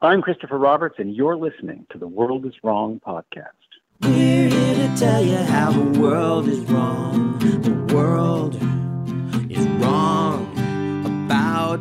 I'm Christopher Roberts, and you're listening to the World is Wrong podcast. We're here to tell you how the world is wrong. The world is wrong about.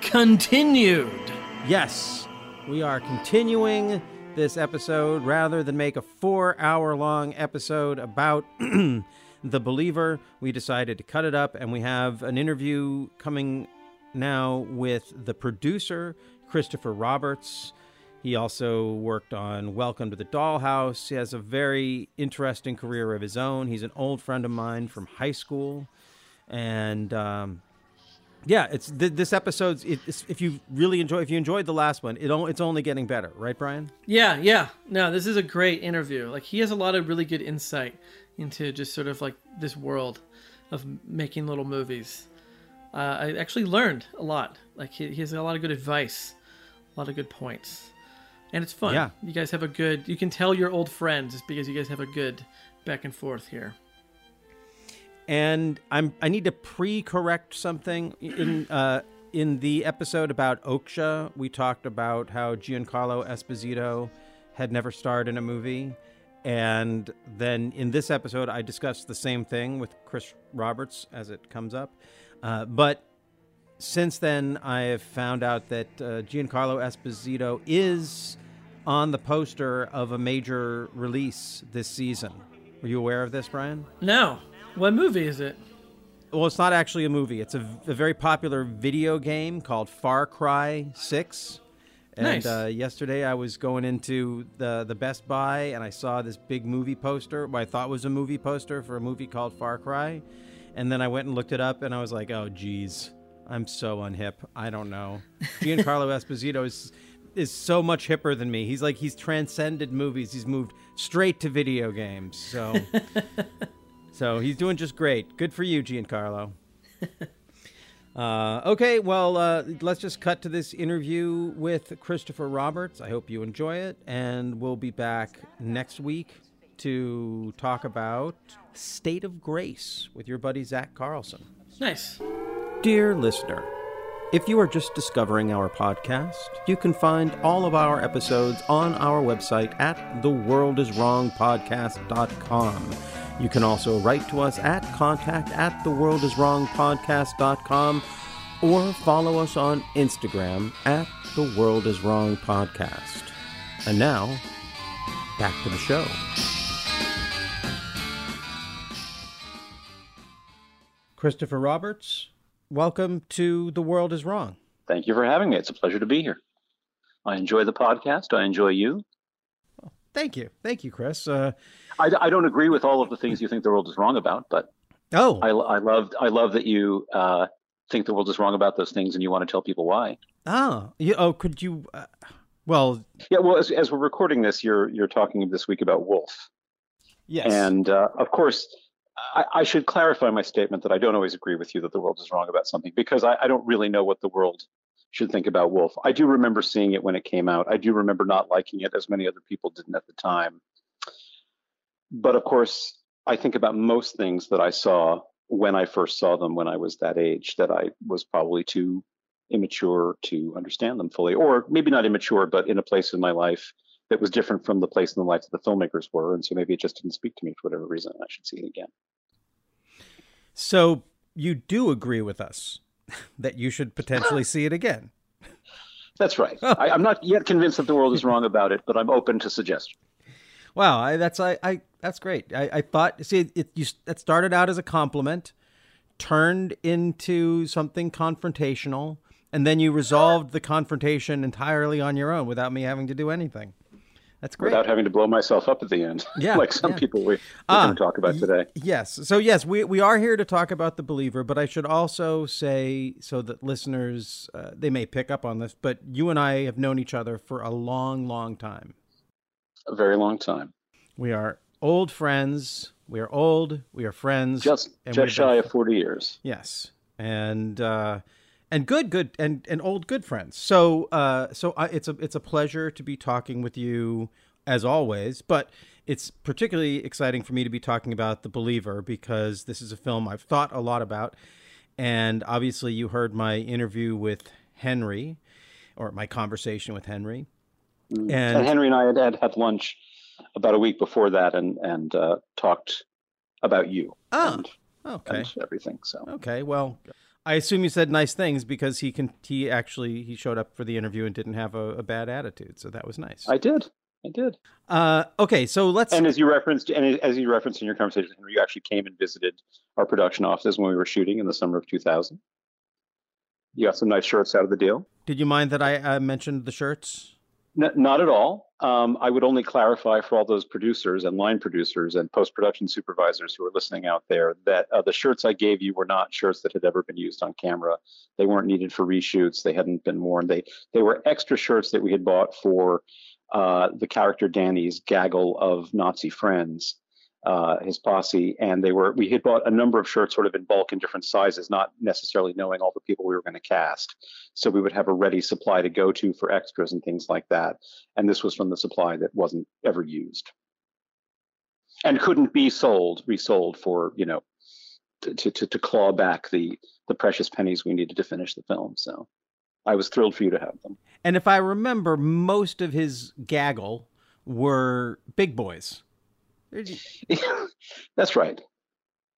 Continued. Yes, we are continuing this episode rather than make a four hour long episode about The Believer. We decided to cut it up, and we have an interview coming now with the producer, Christopher Roberts. He also worked on Welcome to the Dollhouse. He has a very interesting career of his own. He's an old friend of mine from high school. And um, yeah, it's th- this episode's. It's, if you really enjoy, if you enjoyed the last one, it o- it's only getting better, right, Bryan? Yeah, yeah. No, this is a great interview. Like he has a lot of really good insight into just sort of like this world of making little movies. Uh, I actually learned a lot. Like he, he has a lot of good advice, a lot of good points, and it's fun. Yeah. you guys have a good. You can tell you're old friends just because you guys have a good back and forth here. and I'm I need to pre-correct something in uh, in the episode about Okja. We talked about how Giancarlo Esposito had never starred in a movie, and then in this episode I discussed the same thing with Chris Roberts as it comes up, uh, but. Since then, I have found out that uh, Giancarlo Esposito is on the poster of a major release this season. Were you aware of this, Bryan? No, what movie is it? Well, it's not actually a movie. It's a, a very popular video game called Far Cry 6. And Nice. uh, yesterday I was going into the, the Best Buy and I saw this big movie poster, what I thought was a movie poster for a movie called Far Cry. And then I went and looked it up and I was like, oh, geez, I'm so unhip. I don't know. Giancarlo Esposito is, is so much hipper than me. He's like, he's transcended movies, he's moved straight to video games. So. So he's doing just great. Good for you, Giancarlo. uh, okay, well, uh, let's just cut to this interview with Christopher Roberts. I hope you enjoy it, and we'll be back next week to talk about State of Grace with your buddy Zach Carlson. Nice. Dear listener, if you are just discovering our podcast, you can find all of our episodes on our website at theworldiswrongpodcast.com. You can also write to us at contact at theworldiswrongpodcast.com or follow us on Instagram at The World Is Wrong Podcast. And now, back to the show. Christopher Roberts, welcome to The World Is Wrong. Thank you for having me. It's a pleasure to be here. I enjoy the podcast. I enjoy you. Thank you. Thank you, Chris. Uh, I, I don't agree with all of the things you think the world is wrong about, but oh, I, I love I love that you uh, think the world is wrong about those things and you want to tell people why. oh, you, oh, could you? Uh, well, Yeah, well, as, as we're recording this, you're you're talking this week about Wolf, yes. and uh, of course, I, I should clarify my statement that I don't always agree with you that the world is wrong about something because I, I don't really know what the world should think about Wolf. I do remember seeing it when it came out. I do remember not liking it as many other people didn't at the time. But of course, I think about most things that I saw when I first saw them when I was that age that I was probably too immature to understand them fully, or maybe not immature, but in a place in my life that was different from the place in the life that the filmmakers were. And so maybe it just didn't speak to me for whatever reason. I should see it again. so you do agree with us that you should potentially see it again. That's right. I, I'm not yet convinced that the world is wrong about it, but I'm open to suggestion. Wow, I, that's I, I that's great. I, I thought see it, you that started out as a compliment, turned into something confrontational, and then you resolved the confrontation entirely on your own without me having to do anything. That's great. without having to blow myself up at the end. Yeah, like some yeah. people we, going to talk about y- today. Yes. So yes, we we are here to talk about the believer, but I should also say so that listeners uh, they may pick up on this, but you and I have known each other for a long, long time. A very long time. We are old friends. We are old. We are friends. Just and just shy been- of 40 years. Yes, and uh, and good, good, and and old good friends. So uh, so I, it's a it's a pleasure to be talking with you as always. But it's particularly exciting for me to be talking about The Believer because this is a film I've thought a lot about, And obviously, you heard my interview with Henry, or my conversation with Henry. Mm. And- And, Henry and I had, had had lunch about a week before that and and uh, talked about you Oh, and, okay. and everything. So Okay. Well, I assume you said nice things because he can. He actually he showed up for the interview and didn't have a, a bad attitude, so that was nice. I did, I did. uh, okay, so let's. And as you referenced, and as you referenced in your conversation, Henry, you actually came and visited our production offices when we were shooting in the summer of 2000. You got some nice shirts out of the deal. did you mind that I uh, mentioned the shirts? Not at all. Um, I would only clarify for all those producers and line producers and post production supervisors who are listening out there that uh, the shirts I gave you were not shirts that had ever been used on camera. They weren't needed for reshoots. They hadn't been worn. They they were extra shirts that we had bought for uh, the character Danny's gaggle of Nazi friends, uh, his posse, and they were we had bought a number of shirts sort of in bulk in different sizes, not necessarily knowing all the people we were going to cast. So we would have a ready supply to go to for extras and things like that. And this was from the supply that wasn't ever used and couldn't be sold, resold for, you know, to, to, to claw back the, the precious pennies we needed to finish the film. So I was thrilled for you to have them. And if I remember, most of his gaggle were big boys. That's right.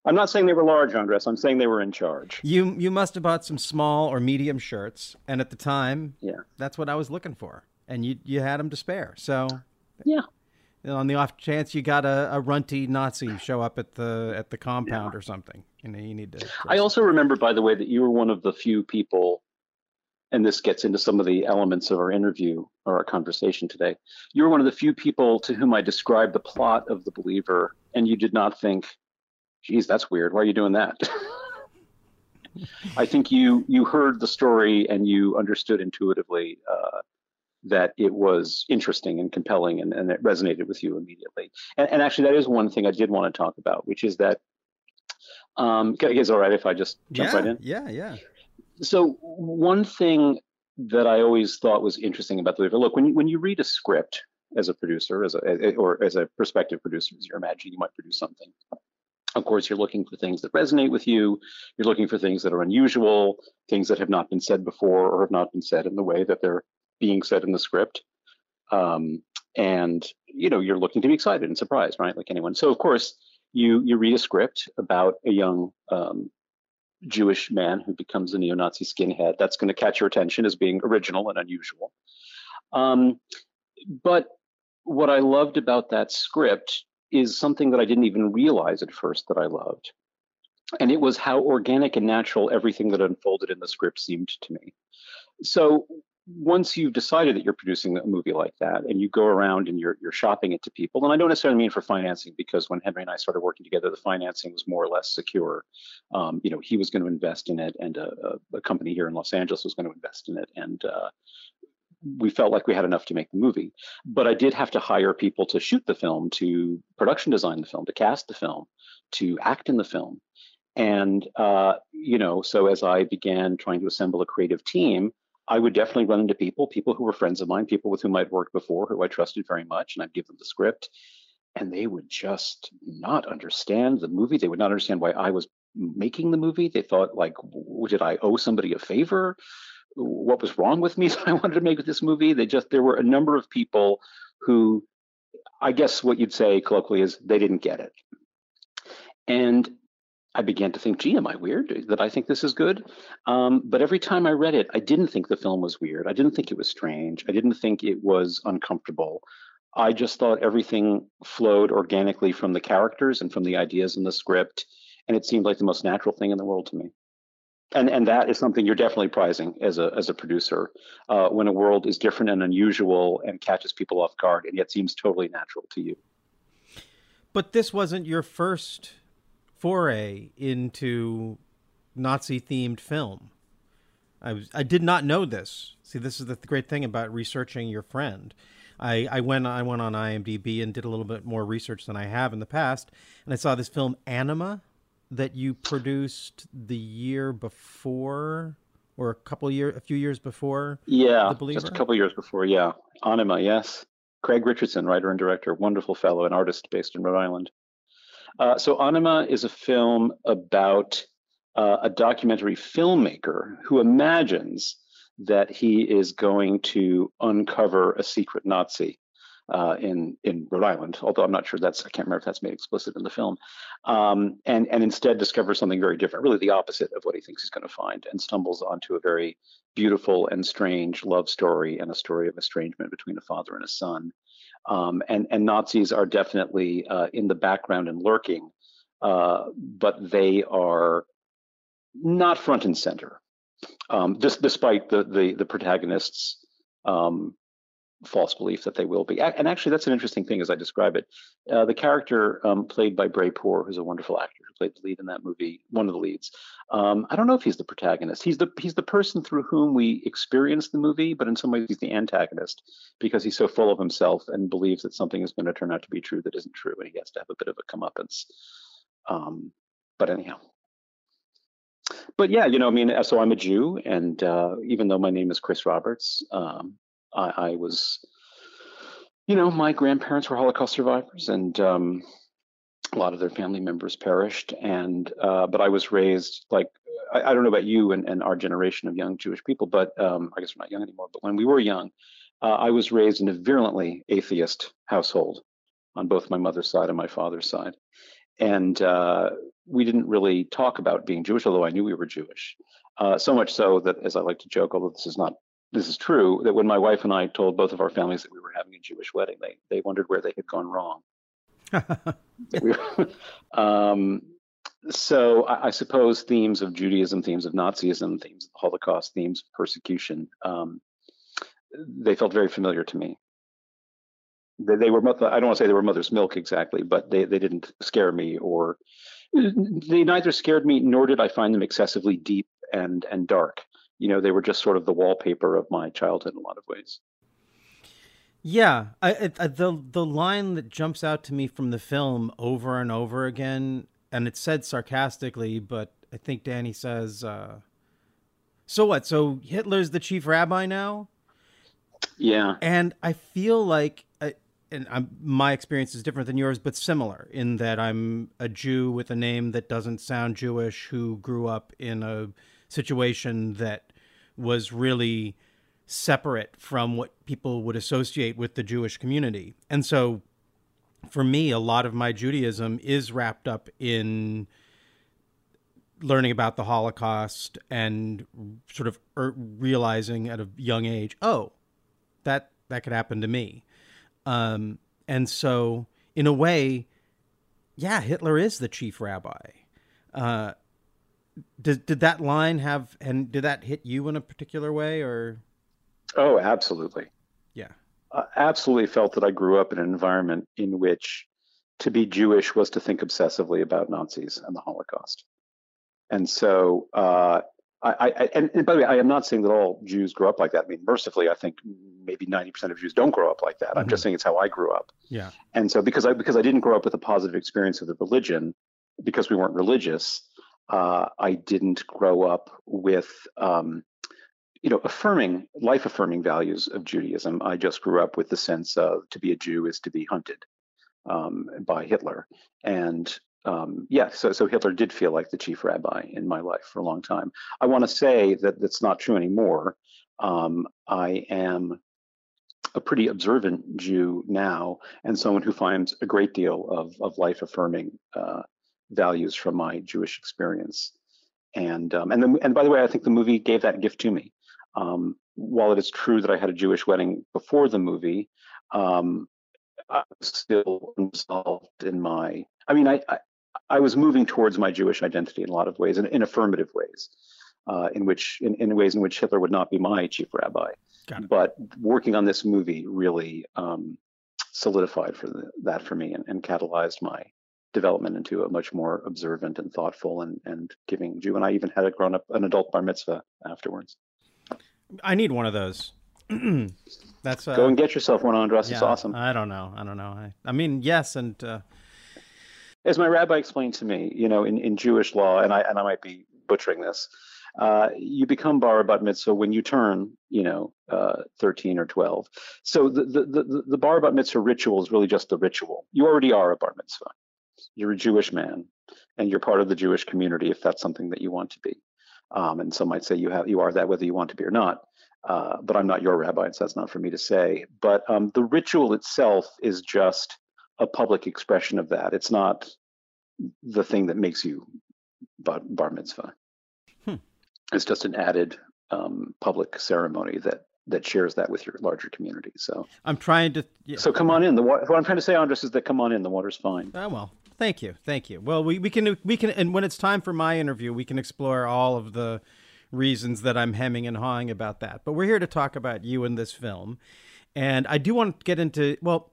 I'm not saying they were large, Andras. I'm saying they were in charge. You you must have bought some small or medium shirts, and at the time, Yeah. that's what I was looking for, and you you had them to spare. So Yeah. on the off chance you got a, a runty Nazi show up at the at the compound or something, you know, you need to. I also remember, by the way, that you were one of the few people, and this gets into some of the elements of our interview or our conversation today. You were one of the few people to whom I described the plot of The Believer, and you did not think, geez, that's weird. Why are you doing that? I think you you heard the story and you understood intuitively uh, that it was interesting and compelling, and, and it resonated with you immediately. And, and actually, that is one thing I did want to talk about, which is that. Um, is all right if I just jump yeah, right in? yeah, yeah. So one thing that I always thought was interesting about the look when you, when you read a script as a producer, as a or as a prospective producer, as you're imagining you might produce something. Of course, you're looking for things that resonate with you. You're looking for things that are unusual, things that have not been said before or have not been said in the way that they're being said in the script. Um, and you know, you're looking to be excited and surprised, right? Like anyone. So of course, you you read a script about a young um, Jewish man who becomes a neo-Nazi skinhead. That's going to catch your attention as being original and unusual. Um, but what I loved about that script is something that I didn't even realize at first that I loved. And it was how organic and natural everything that unfolded in the script seemed to me. So once you've decided that you're producing a movie like that and you go around and you're you're shopping it to people, and I don't necessarily mean for financing because when Henry and I started working together, the financing was more or less secure. Um, you know, he was going to invest in it, and a, a, a, company here in Los Angeles was going to invest in it, and uh, we felt like we had enough to make the movie. But I did have to hire people to shoot the film, to production design the film, to cast the film, to act in the film. And, uh, you know, so as I began trying to assemble a creative team, I would definitely run into people, people who were friends of mine, people with whom I'd worked before, who I trusted very much, and I'd give them the script. And they would just not understand the movie. They would not understand why I was making the movie. They thought, like, did I owe somebody a favor? What was wrong with me that I wanted to make this movie? They just, there were a number of people who, I guess what you'd say colloquially is they didn't get it. And I began to think, gee, am I weird that I think this is good? Um, but every time I read it, I didn't think the film was weird. I didn't think it was strange. I didn't think it was uncomfortable. I just thought everything flowed organically from the characters and from the ideas in the script. And it seemed like the most natural thing in the world to me. And, and that is something you're definitely prizing as a, as a producer uh, when a world is different and unusual and catches people off guard and yet seems totally natural to you. But this wasn't your first foray into Nazi themed film. I was I did not know this. See, this is the great thing about researching your friend. I, I went I went on IMDb and did a little bit more research than I have in the past, and I saw this film Anima that you produced the year before or a couple year a few years before. Yeah, just a couple years before. Yeah, Anima. Yes, Craig Richardson, writer and director, wonderful fellow, an artist based in Rhode Island. Uh, so Anima is a film about uh, a documentary filmmaker who imagines that he is going to uncover a secret Nazi uh, in in Rhode Island. Although I'm not sure that's I can't remember if that's made explicit in the film, um, and and instead discovers something very different, really the opposite of what he thinks he's going to find, and stumbles onto a very beautiful and strange love story and a story of estrangement between a father and a son. Um, and and Nazis are definitely uh, in the background and lurking, uh, but they are not front and center. Um, despite the the, the protagonists' um, false belief that they will be. And actually, that's an interesting thing as I describe it. Uh, the character um, played by Bray Poor, who's a wonderful actor who played the lead in that movie, one of the leads. Um, I don't know if he's the protagonist. He's the he's the person through whom we experience the movie, but in some ways he's the antagonist because he's so full of himself and believes that something is going to turn out to be true that isn't true, and he has to have a bit of a comeuppance. Um, but anyhow. But yeah, you know, I mean, so I'm a Jew, and uh, even though my name is Chris Roberts, um, I, I, was, you know, my grandparents were Holocaust survivors, and um, a lot of their family members perished. And uh, but I was raised like I, I, don't know about you and, and our generation of young Jewish people, but um, I guess we're not young anymore. But when we were young, uh, I was raised in a virulently atheist household on both my mother's side and my father's side, and uh, we didn't really talk about being Jewish, although I knew we were Jewish. Uh, so much so that, as I like to joke, although this is not this is true that when my wife and I told both of our families that we were having a Jewish wedding, they they wondered where they had gone wrong. um, so I, I, suppose themes of Judaism, themes of Nazism, themes of the Holocaust, themes of persecution, um, they felt very familiar to me. They, they were I don't want to say they were mother's milk exactly, but they they didn't scare me or they neither scared me nor did I find them excessively deep and and dark you know, they were just sort of the wallpaper of my childhood in a lot of ways. Yeah, I, I, the the line that jumps out to me from the film over and over again, and it's said sarcastically, but I think Danny says, uh, "So what? So Hitler's the chief rabbi now?" Yeah, and I feel like, I, and I'm, my experience is different than yours, but similar in that I'm a Jew with a name that doesn't sound Jewish, who grew up in a situation that was really separate from what people would associate with the Jewish community. And so for me, a lot of my Judaism is wrapped up in learning about the Holocaust and sort of er, realizing at a young age, oh, that that could happen to me. Um, and so, in a way, yeah, Hitler is the chief rabbi. Uh, did did that line have and did that hit you in a particular way or? Oh, absolutely. Yeah. I absolutely felt that I grew up in an environment in which to be Jewish was to think obsessively about Nazis and the Holocaust. And so, uh, I, I and, and, by the way, I am not saying that all Jews grow up like that. I mean, mercifully, I think maybe 90% of Jews don't grow up like that. Mm-hmm. I'm just mm-hmm. saying it's how I grew up. Yeah. And so, because I because I didn't grow up with a positive experience of the religion, because we weren't religious, uh, I didn't grow up with, um, you know, affirming, life affirming values of Judaism. I just grew up with the sense of to be a Jew is to be hunted um, by Hitler. And um, yeah, so, so Hitler did feel like the chief rabbi in my life for a long time. I want to say that that's not true anymore. Um, I am a pretty observant Jew now, and someone who finds a great deal of, of life affirming uh, values from my Jewish experience. And um, and then and by the way, I think the movie gave that gift to me. Um, while it is true that I had a Jewish wedding before the movie, um, I was still involved in my. I mean, I, I, I was moving towards my Jewish identity in a lot of ways, in, in affirmative ways, uh, in which in, in ways in which Hitler would not be my chief rabbi. But working on this movie really um, solidified for the, that for me and, and catalyzed my development into a much more observant and thoughtful and, and giving Jew. And I even had a grown up, an adult bar mitzvah afterwards. I need one of those. That's uh, go and get yourself one, Andras. Yeah, it's awesome. I don't know. I don't know. I, I mean, yes, and uh... as my rabbi explained to me, you know, in, in Jewish law, and I and I might be butchering this, uh, you become bar bat mitzvah when you turn, you know, uh, 13 or 12. So the the the, the bar bat mitzvah ritual is really just a ritual. You already are a bar mitzvah you're a Jewish man. and you're part of the Jewish community if that's something that you want to be. Um, and some might say you have you are that whether you want to be or not. Uh, but I'm not your rabbi, so that's not for me to say. But um, the ritual itself is just a public expression of that. It's not the thing that makes you bar, bar mitzvah. Hmm. It's just an added um, public ceremony that that shares that with your larger community. So I'm trying to. Yeah. So come on in. The what I'm trying to say, Andras, is that come on in. The water's fine. Oh well, thank you, thank you. Well, we we can we can, and when it's time for my interview, we can explore all of the reasons that I'm hemming and hawing about that. But we're here to talk about you and this film, and I do want to get into well,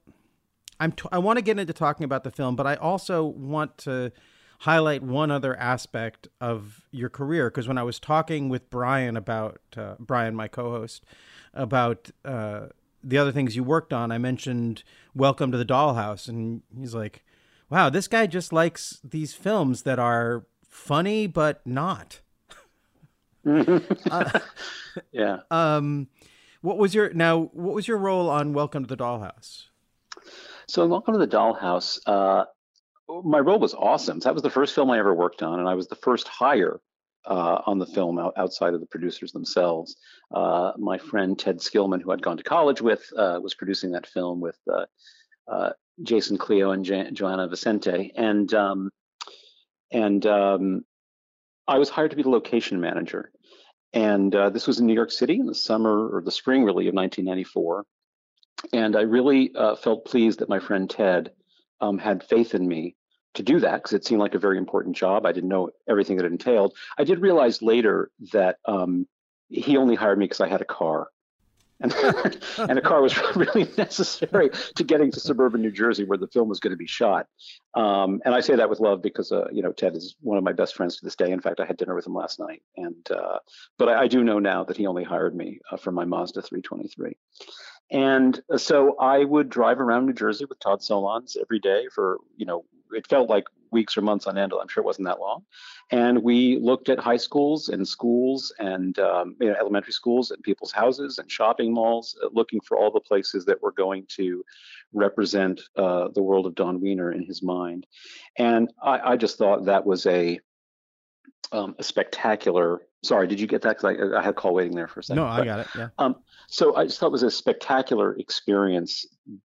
I'm t- I want to get into talking about the film, but I also want to highlight one other aspect of your career because when I was talking with Bryan about uh, Bryan, my co-host, about uh, the other things you worked on, I mentioned Welcome to the Dollhouse, and he's like, "Wow, this guy just likes these films that are funny but not." uh, yeah. Um, what was your now? What was your role on Welcome to the Dollhouse? So, Welcome to the Dollhouse. Uh, my role was awesome. That was the first film I ever worked on, and I was the first hire uh, on the film outside of the producers themselves. Uh, my friend Ted Skillman, who I'd gone to college with, uh, was producing that film with uh, uh, Jason Kliot and jo- Joana Vicente, and um, and um, I was hired to be the location manager. And uh, this was in New York City in the summer or the spring, really, of 1994. And I really uh, felt pleased that my friend Ted um, had faith in me to do that because it seemed like a very important job. I didn't know everything that it entailed. I did realize later that um, he only hired me because I had a car and, and a car was really necessary to getting to suburban New Jersey where the film was going to be shot. Um, and I say that with love because uh, you know Ted is one of my best friends to this day. In fact, I had dinner with him last night, and uh, but I, I, do know now that he only hired me uh, for my Mazda 323. And uh, so I would drive around New Jersey with Todd Solondz every day for you know it felt like weeks or months on end. I'm sure it wasn't that long. And we looked at high schools and schools and um, you know, elementary schools and people's houses and shopping malls, uh, looking for all the places that were going to represent uh, the world of Dawn Wiener in his mind. And I, I just thought that was a um, a spectacular. Sorry, did you get that? Because I, I, had a call waiting there for a second. No, I got it. Yeah. Um, so I just thought it was a spectacular experience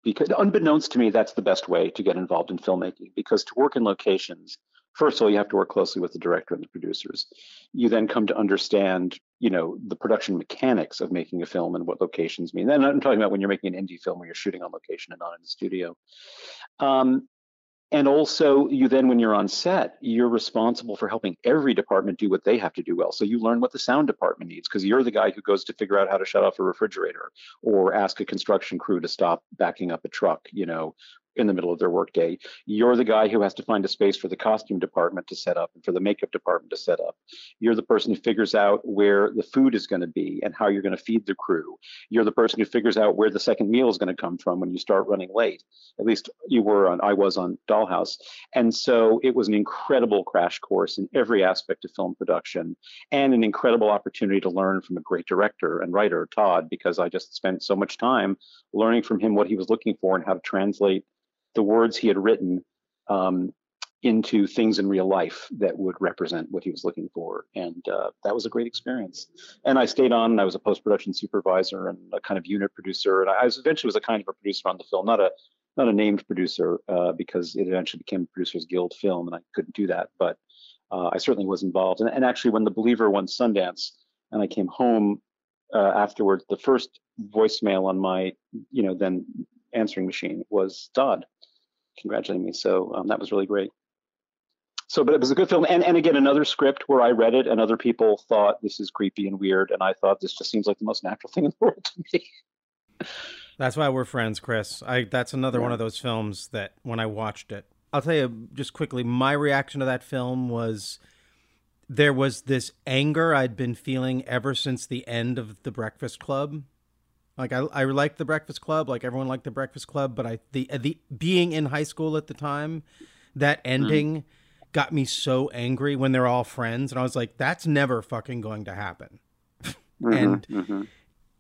because, unbeknownst to me, that's the best way to get involved in filmmaking. Because to work in locations, first of all, you have to work closely with the director and the producers. You then come to understand, you know, the production mechanics of making a film and what locations mean. Then I'm talking about when you're making an indie film where you're shooting on location and not in the studio. Um, and also, you then, when you're on set, you're responsible for helping every department do what they have to do well. So you learn what the sound department needs because you're the guy who goes to figure out how to shut off a refrigerator or ask a construction crew to stop backing up a truck, you know, in the middle of their workday. You're the guy who has to find a space for the costume department to set up and for the makeup department to set up. You're the person who figures out where the food is going to be and how you're going to feed the crew. You're the person who figures out where the second meal is going to come from when you start running late. At least you were on, I was on Dollhouse. And so it was an incredible crash course in every aspect of film production and an incredible opportunity to learn from a great director and writer, Todd, because I just spent so much time learning from him what he was looking for and how to translate the words he had written um, into things in real life that would represent what he was looking for. And uh, that was a great experience. And I stayed on I was a post-production supervisor and a kind of unit producer. And I was eventually was a kind of a producer on the film, not a not a named producer uh, because it eventually became a Producers Guild film and I couldn't do that. But uh, I certainly was involved. And, and, actually when The Believer won Sundance and I came home uh, afterwards, the first voicemail on my, you know, then answering machine was Todd congratulating me. So um, that was really great. So, but it was a good film. And, and again, another script where I read it and other people thought this is creepy and weird. And I thought this just seems like the most natural thing in the world to me. That's why we're friends, Chris. I that's another yeah. one of those films that when I watched it, I'll tell you just quickly, my reaction to that film was there was this anger I'd been feeling ever since the end of The Breakfast Club like I, I liked the Breakfast Club, like everyone liked the Breakfast Club, but I the the being in high school at the time, that mm-hmm. ending mm-hmm. got me so angry when they're all friends, and I was like, that's never fucking going to happen. mm-hmm, and mm-hmm.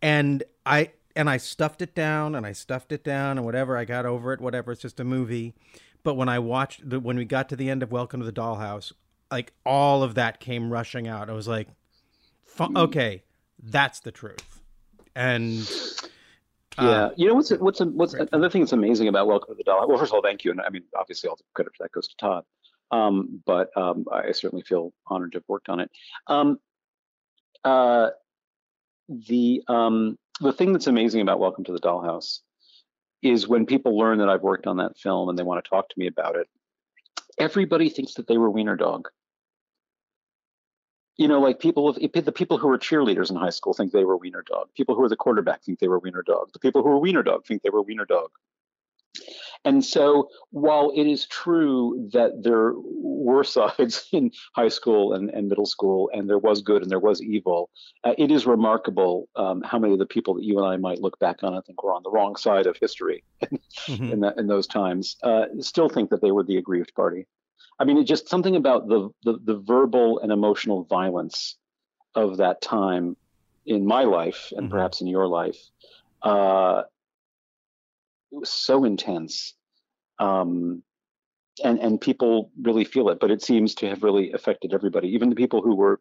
and I and I stuffed it down and I stuffed it down and whatever. I got over it. Whatever. It's just a movie. but when I watched the, when we got to the end of Welcome to the Dollhouse, like all of that came rushing out. I was like, Mm. okay, that's the truth. And Yeah, uh, you know what's what's what's Right. another thing that's amazing about Welcome to the Doll. Well, first of all, thank you, and I mean, obviously, all the credit for that goes to Todd. Um, but um, I certainly feel honored to have worked on it. Um, uh, the um, the thing that's amazing about Welcome to the Dollhouse is when people learn that I've worked on that film and they want to talk to me about it. Everybody thinks that they were Wiener Dog. You know, like people, the people who were cheerleaders in high school think they were Wiener Dog. People who were the quarterback think they were Wiener Dog. The people who were Wiener Dog think they were Wiener Dog. And so, while it is true that there were sides in high school and, and middle school, and there was good and there was evil, uh, it is remarkable um, how many of the people that you and I might look back on and think were on the wrong side of history mhm. in that in those times uh, still think that they were the aggrieved party. I mean, it just something about the, the the verbal and emotional violence of that time in my life and Mhm. perhaps in your life. Uh, it was so intense, um, and and people really feel it. But it seems to have really affected everybody, even the people who were,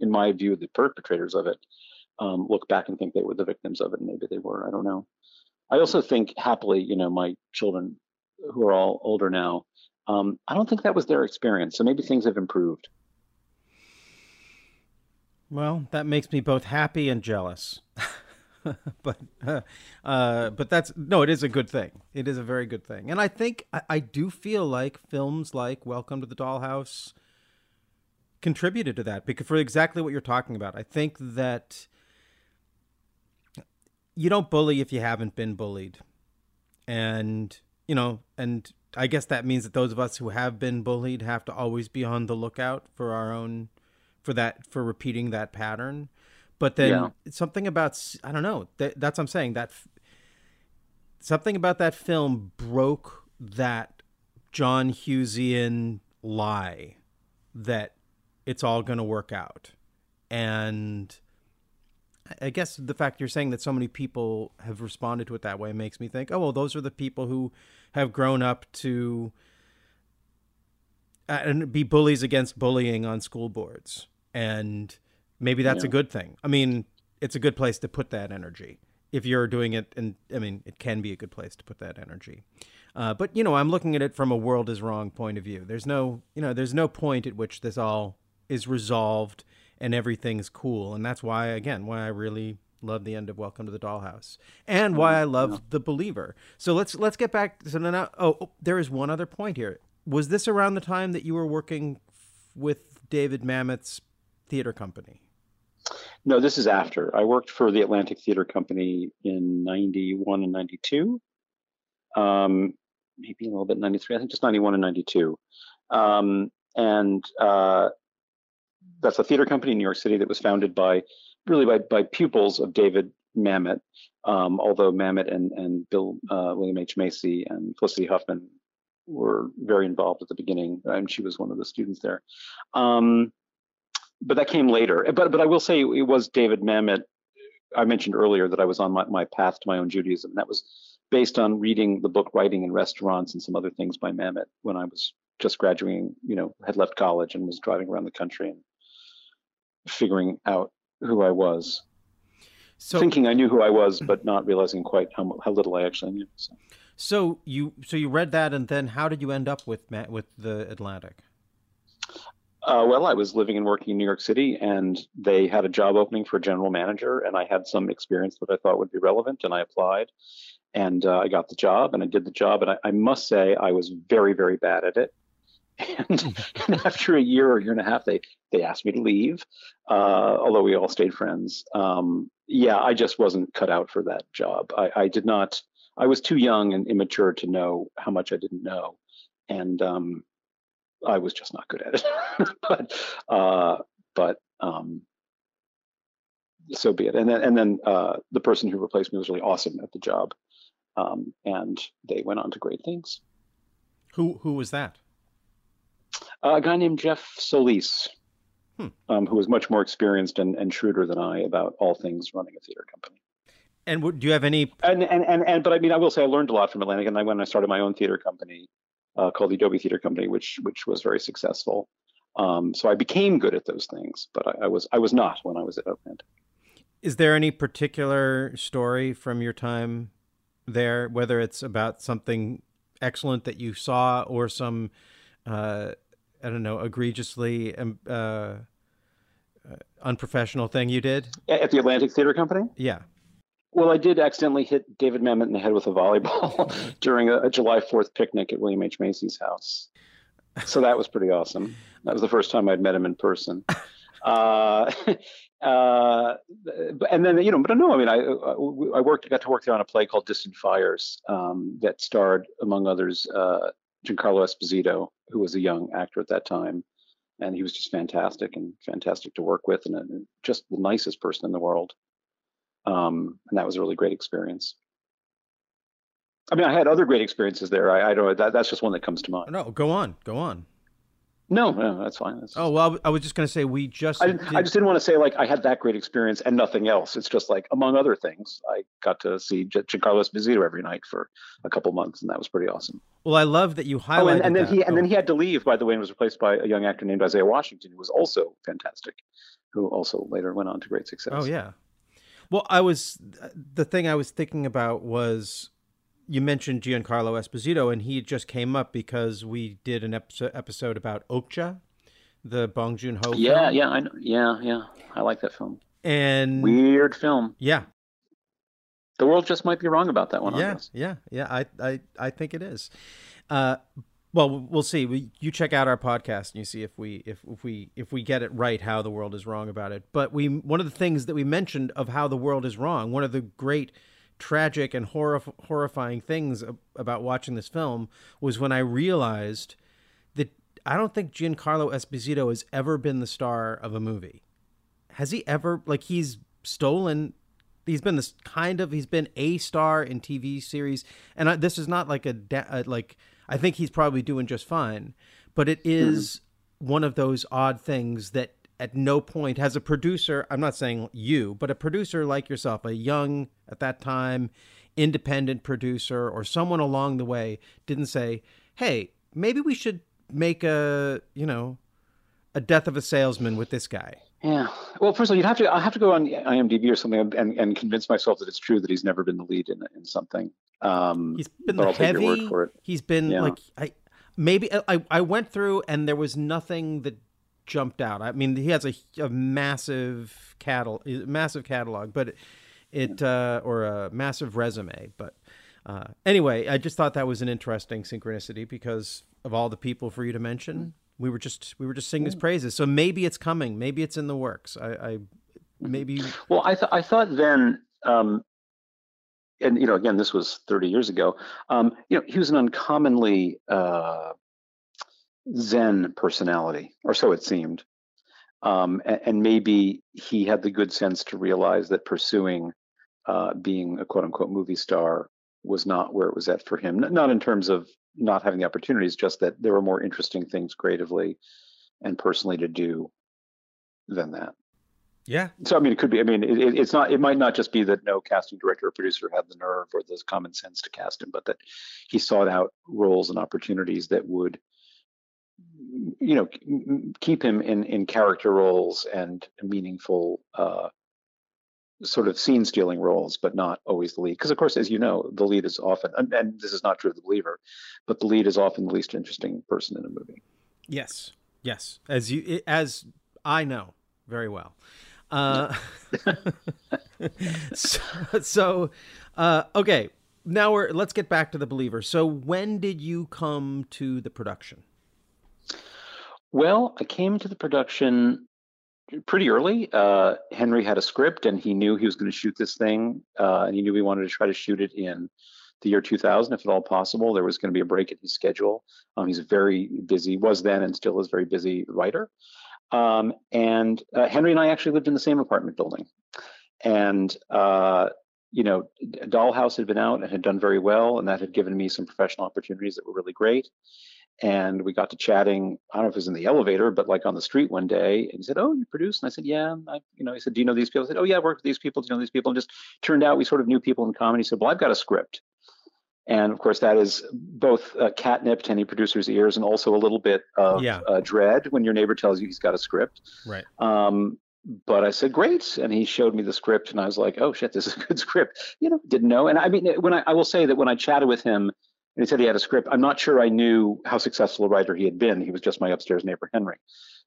in my view, the perpetrators of it. Um, look back and think they were the victims of it, maybe they were. I don't know. I also think happily, you know, my children who are all older now, um, I don't think that was their experience. So maybe things have improved. Well, that makes me both happy and jealous. but uh, uh, but that's no, it is a good thing. It is a very good thing, and I think I, I do feel like films like Welcome to the Dollhouse contributed to that because for exactly what you're talking about. I think that you don't bully if you haven't been bullied, and you know, and I guess that means that those of us who have been bullied have to always be on the lookout for our own for that for repeating that pattern but then Yeah. something about I don't know that, that's what i'm saying that something about that film broke that john hughesian lie that it's all going to work out and I- i guess the fact you're saying that so many people have responded to it that way makes me think oh well those are the people who have grown up to uh, and be bullies against bullying on school boards. And maybe that's a good thing. I mean it's a good place to put that energy. If you're doing it and i mean it can be a good place to put that energy. Uh, but you know i'm looking at it from a world is wrong point of view. There's no you know there's no point at which this all is resolved and everything's cool. And that's why again why i really love the end of welcome to the dollhouse and why i love the believer so let's let's get back so now oh, oh there is one other point here was this around the time that you were working f- with david mamet's theater company No, this is after. I worked for the Atlantic Theater Company in 91 and 92. Um, maybe a little bit 93. I think just 91 and 92. Um, and uh, that's a theater company in New York City that was founded by really by, by pupils of David Mamet. Um, although Mamet and, and Bill uh, William H. Macy and Felicity Huffman were very involved at the beginning, and she was one of the students there. Um, but that came later. But but I will say it was David Mamet. I mentioned earlier that I was on my, my path to my own Judaism. That was based on reading the book Writing in Restaurants and some other things by Mamet when I was just graduating, you know, had left college and was driving around the country and figuring out who I was. so Thinking I knew who I was, but not realizing quite how, how little I actually knew. So. so you so you read that and then how did you end up with Ma- with the atlantic Uh, well, I was living and working in New York City, and they had a job opening for a general manager, and I had some experience that I thought would be relevant, and I applied, and uh, I got the job, and I did the job, and I, I must say I was very, very bad at it. And, and after a year or year and a half, they they asked me to leave, uh, although we all stayed friends. Um, yeah, I just wasn't cut out for that job. I, I did not. I was too young and immature to know how much I didn't know, and um, I was just not good at it. but uh, but um, so be it. And then and then uh, the person who replaced me was really awesome at the job, um, and they went on to great things. who who was that Uh, a guy named Jeff Solis, Hmm. um, who was much more experienced and, and shrewder than I about all things running a theater company. and do you have any And, and and and but I mean, I will say I learned a lot from Atlantic, and I when I started my own theater company uh, called the Adobe Theater Company, which which was very successful. Um, so I became good at those things, but I, I was I was not when I was at Oakland. Is there any particular story from your time there, whether it's about something excellent that you saw or some, uh, I don't know, egregiously um, uh, uh, unprofessional thing you did? At the Atlantic Theater Company? Yeah. Well, I did accidentally hit David Mamet in the head with a volleyball during a, a, July 4th picnic at William H. Macy's house. So that was pretty awesome. That was the first time I'd met him in person. Uh, uh, and then, you know, but no, I mean, I, I worked, got to work there on a play called Distant Fires um, that starred, among others, uh, Giancarlo Esposito, who was a young actor at that time. And he was just fantastic and fantastic to work with and, and just the nicest person in the world. Um, and that was a really great experience. I mean, I had other great experiences there. I, I don't. That, that's just one that comes to mind. No, go on, go on. No, no, that's fine. That's oh well, I was just going to say we just. I, did... I, just didn't want to say like I had that great experience and nothing else. It's just like among other things, I got to see Giancarlo Esposito every night for a couple months, and that was pretty awesome. Well, I love that you highlighted. Oh, and, and then that. he oh. and then oh. he had to leave, by the way, and was replaced by a young actor named Isaiah Washington, who was also fantastic, who also later went on to great success. Oh yeah. Well, I was the thing I was thinking about was you mentioned Giancarlo Esposito, and he just came up because we did an episode episode about Okja, the Bong Joon Ho. Yeah, film. yeah, I know. Yeah, yeah, I like that film. And weird film. Yeah, the world just might be wrong about that one. Yeah, yeah, yeah. I, I, I think it is. Uh, well, we'll see. We, you check out our podcast and you see if we if, if we if we get it right how the world is wrong about it. But we one of the things that we mentioned of how the world is wrong, one of the great tragic and horrif- horrifying things about watching this film was when I realized that I don't think Giancarlo Esposito has ever been the star of a movie. Has he ever like he's stolen he's been this kind of he's been a star in TV series and I, this is not like a, a like I think he's probably doing just fine, but it is mm-hmm. one of those odd things that at no point has a producer, I'm not saying you, but a producer like yourself, a young at that time independent producer or someone along the way didn't say, "Hey, maybe we should make a, you know, a death of a salesman with this guy." Yeah. Well, first of all, you'd have to. I'll have to go on IMDb or something and, and convince myself that it's true that he's never been the lead in, in something. Um, he's been the I'll heavy. take your word for it. He's been Yeah. like I maybe I I went through and there was nothing that jumped out. I mean, he has a, a massive catalog, massive catalog, but it, it uh, or a massive resume. But uh, anyway, I just thought that was an interesting synchronicity because of all the people for you to mention. We were just we were just singing his praises. So maybe it's coming. Maybe it's in the works. I, I maybe Well, I, th- I thought then, um, and you know, again, this was 30 years ago. Um, you know, he was an uncommonly uh, Zen personality, or so it seemed. Um, and, and maybe he had the good sense to realize that pursuing uh, being a quote unquote movie star was not where it was at for him. Not in terms of not having the opportunities, just that there were more interesting things creatively and personally to do than that. yeah So I mean, it could be. I mean, it, it- it's not. It might not just be that no casting director or producer had the nerve or the common sense to cast him, but that he sought out roles and opportunities that would, you know, keep him in in character roles and meaningful, uh, sort of scene stealing roles, but not always the lead. Because of course, as you know, the lead is often, and, and this is not true of the believer, but the lead is often the least interesting person in a movie. yes yes as you as I know very well. Uh, so, so uh, okay, now we're let's get back to the believer. So when did you come to the production? Well, I came to the production pretty early. Uh, Henry had a script, and he knew he was going to shoot this thing, uh, and he knew he wanted to try to shoot it in the year 2000, if at all possible. There was going to be a break in his schedule. Um, he's a very busy, was then, and still is a very busy writer. Um, and uh, Henry and I actually lived in the same apartment building, and uh, you know, Dollhouse had been out and had done very well, and that had given me some professional opportunities that were really great and we got to chatting. I don't know if it was in the elevator, but like on the street one day, and he said, "Oh, you produce?" And I said, "Yeah." I, you know, he said, "Do you know these people?" I said, "Oh, yeah, I work with these people. Do you know these people?" And just turned out we sort of knew people in common. He said, "Well, I've got a script. and of course that is both uh, catnip to any producer's ears and also a little bit of Yeah. uh, dread when your neighbor tells you he's got a script. Right. Um, but I said, great. And he showed me the script and I was like, oh shit, this is a good script. You know, didn't know. And I mean, when I, I will say that when I chatted with him and he said he had a script, I'm not sure I knew how successful a writer he had been. He was just my upstairs neighbor, Henry.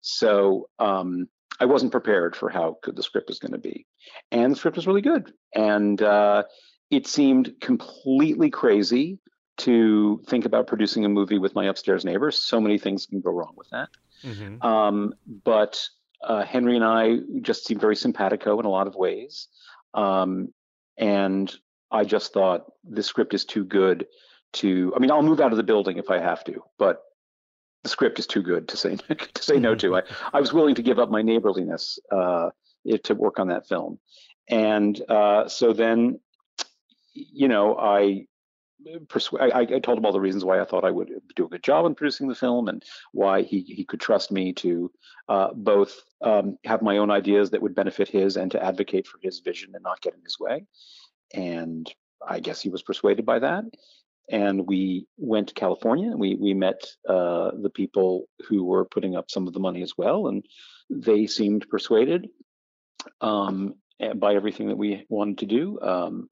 So um, I wasn't prepared for how good the script was going to be. And the script was really good. And uh, it seemed completely crazy to think about producing a movie with my upstairs neighbor. So many things can go wrong with that. Mhm. Um, but uh, Henry and I just seemed very simpatico in a lot of ways. Um, and I just thought this script is too good to. I mean, I'll move out of the building if I have to, but the script is too good to say to say no to. I, I was willing to give up my neighborliness uh, to work on that film, and uh, so then, you know, I. I, I told him all the reasons why I thought I would do a good job in producing the film, and why he he could trust me to uh, both um, have my own ideas that would benefit his and to advocate for his vision and not get in his way. And I guess he was persuaded by that. And we went to California. And we we met uh, the people who were putting up some of the money as well, and they seemed persuaded um, by everything that we wanted to do. Um,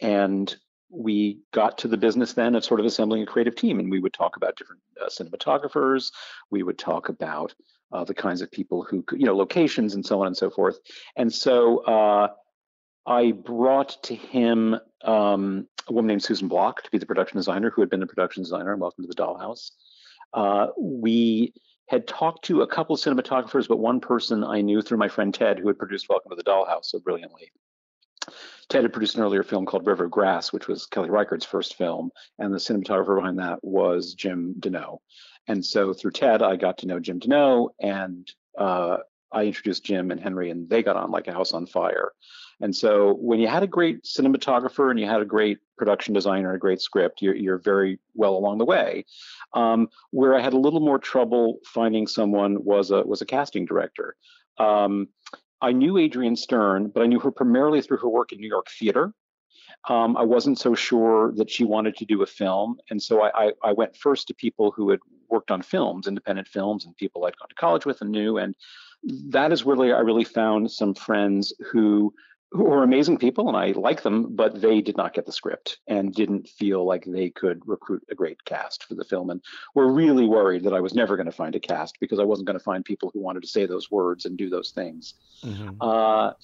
and we got to the business then of sort of assembling a creative team and we would talk about different uh, cinematographers we would talk about uh, the kinds of people who could you know locations and so on and so forth and so uh, i brought to him um, a woman named susan block to be the production designer who had been the production designer on welcome to the dollhouse uh, we had talked to a couple of cinematographers but one person i knew through my friend ted who had produced welcome to the dollhouse so brilliantly Ted had produced an earlier film called River Grass, which was Kelly Reichardt's first film, and the cinematographer behind that was Jim Denault. And so through Ted, I got to know Jim Denault, and uh, I introduced Jim and Henry, and they got on like a house on fire. And so when you had a great cinematographer and you had a great production designer, a great script, you're, you're very well along the way. Um, where I had a little more trouble finding someone was a was a casting director. Um, I knew Adrienne Stern, but I knew her primarily through her work in New York theater. Um, I wasn't so sure that she wanted to do a film, and so I, I, I went first to people who had worked on films, independent films, and people I'd gone to college with and knew. And that is really I really found some friends who who were amazing people, and I like them, but they did not get the script and didn't feel like they could recruit a great cast for the film, and were really worried that I was never going to find a cast because I wasn't going to find people who wanted to say those words and do those things. Mhm. Uh,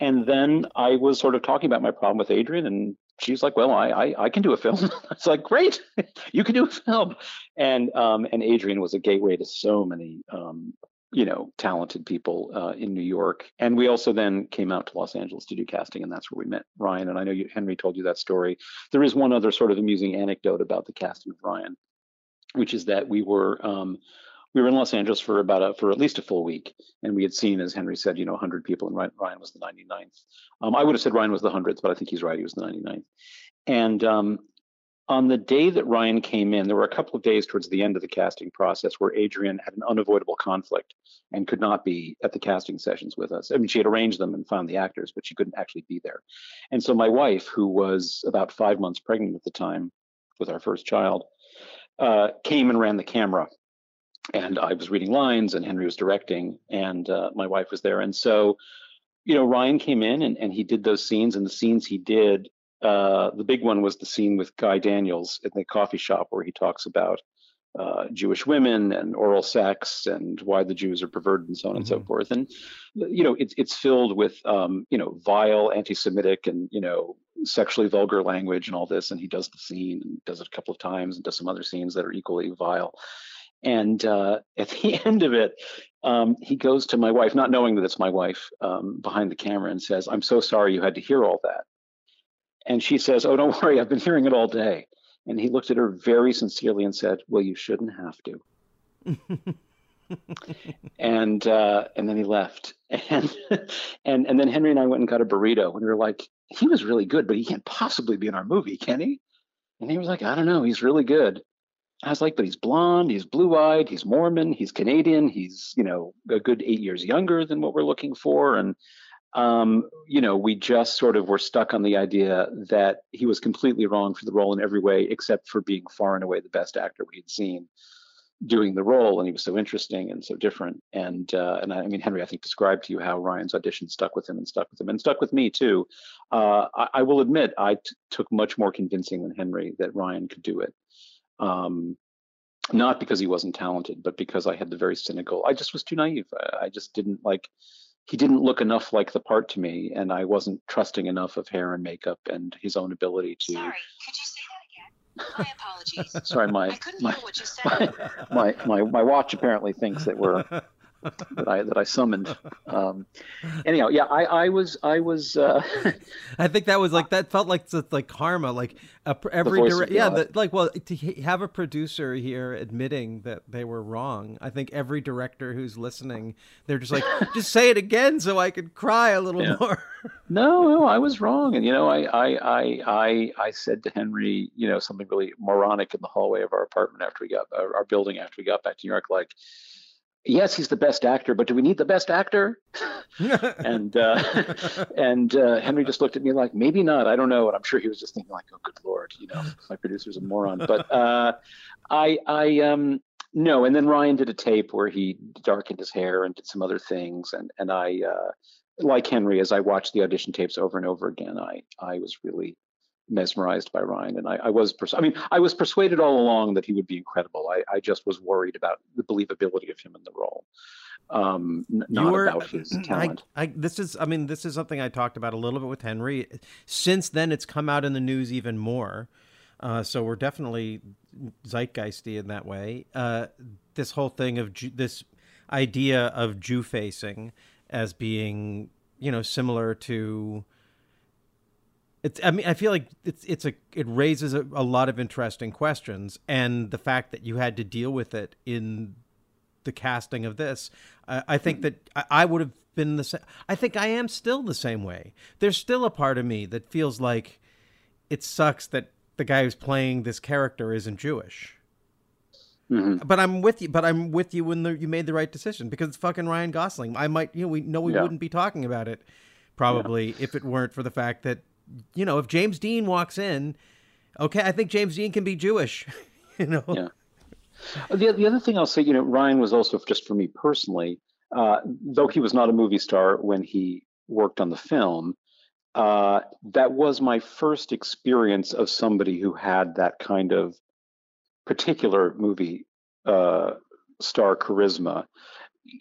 and then I was sort of talking about my problem with Adrienne, and she's like, "Well, I I, I can do a film." it's like, "Great, you can do a film." And um, and Adrienne was a gateway to so many um, you know talented people uh, in New York. And we also then came out to Los Angeles to do casting, and that's where we met Ryan. And I know you, Henry told you that story. There is one other sort of amusing anecdote about the casting of Ryan, which is that we were. Um, we were in Los Angeles for about a, for at least a full week, and we had seen, as Henry said, you know, 100 people, and Ryan, was the 99th. Um, I would have said Ryan was the 100th, but I think he's right. He was the 99th. And um, on the day that Ryan came in, there were a couple of days towards the end of the casting process where Adrienne had an unavoidable conflict and could not be at the casting sessions with us. I mean, she had arranged them and found the actors, but she couldn't actually be there. And so my wife, who was about five months pregnant at the time with our first child, uh, came and ran the camera and I was reading lines and Henry was directing and uh, my wife was there. And so, you know, Ryan came in and, and he did those scenes and the scenes he did, uh, the big one was the scene with Guy Daniels in the coffee shop where he talks about uh, Jewish women and oral sex and why the Jews are perverted and so on and so Mhm. forth. And, you know, it's, it's filled with, um, you know, vile anti-Semitic and, you know, sexually vulgar language and all this. And he does the scene and does it a couple of times and does some other scenes that are equally vile. And uh, at the end of it, um, he goes to my wife, not knowing that it's my wife, um, behind the camera and says, I'm so sorry you had to hear all that. And she says, Oh, don't worry, I've been hearing it all day. And he looked at her very sincerely and said, Well, you shouldn't have to. and uh, and then he left. And and and then Henry and I went and got a burrito, and we were like, he was really good, but he can't possibly be in our movie, can he? And he was like, I don't know, he's really good. I was like, but he's blonde, he's blue-eyed, he's Mormon, he's Canadian, he's you know a good eight years younger than what we're looking for, and um, you know, we just sort of were stuck on the idea that he was completely wrong for the role in every way, except for being far and away the best actor we had seen doing the role, and he was so interesting and so different. And uh, and I, I, mean, Henry, I think described to you how Ryan's audition stuck with him and stuck with him and stuck with me too. Uh, I, I, will admit, I t- took much more convincing than Henry that Ryan could do it. Um, not because he wasn't talented, but because I had the very cynical. I just was too naive. I, I just didn't like. He didn't look enough like the part to me, and I wasn't trusting enough of hair and makeup and his own ability to. Sorry, could you say that again? my apologies. Sorry, my my, my, my my watch apparently thinks that we're that I that I summoned. Um, anyhow, yeah, I I was I was. Uh, I think that was like that felt like like karma, like a, every dire- yeah, the, like well to have a producer here admitting that they were wrong. I think every director who's listening, they're just like, just say it again so I could cry a little yeah. more. no, no, I was wrong, and you know, I I I I I said to Henry, you know, something really moronic in the hallway of our apartment after we got our, our building after we got back to New York, like yes, he's the best actor, but do we need the best actor? and uh, and uh, Henry just looked at me like, maybe not. I don't know. And I'm sure he was just thinking like, oh, good lord, you know, my producer's a moron. But uh, I I um no. And then Ryan did a tape where he darkened his hair and did some other things, and and I. Uh, like Henry, as I watched the audition tapes over and over again, I I was really mesmerized by Ryan, and I, I was, pers- I mean, I was persuaded all along that he would be incredible. I, I just was worried about the believability of him in the role, um, n- not about his talent. I, I, this is, I mean, this is something I talked about a little bit with Henry. Since then, it's come out in the news even more. Uh, so we're definitely zeitgeisty in that way. Uh, this whole thing of Jew, this idea of Jew facing as being, you know, similar to it's. I mean, I feel like it's. It's a. It raises a, a lot of interesting questions, and the fact that you had to deal with it in the casting of this, uh, I think that I, I would have been the same. I think I am still the same way. There's still a part of me that feels like it sucks that the guy who's playing this character isn't Jewish. Mm-hmm. But I'm with you. But I'm with you when the, you made the right decision because it's fucking Ryan Gosling. I might, you know, we know we yeah. wouldn't be talking about it probably yeah. if it weren't for the fact that you know, if James Dean walks in, okay, I think James Dean can be Jewish. you know. Yeah. The the other thing I'll say, you know, Ryan was also just for me personally, uh, though he was not a movie star when he worked on the film. Uh, that was my first experience of somebody who had that kind of particular movie uh, star charisma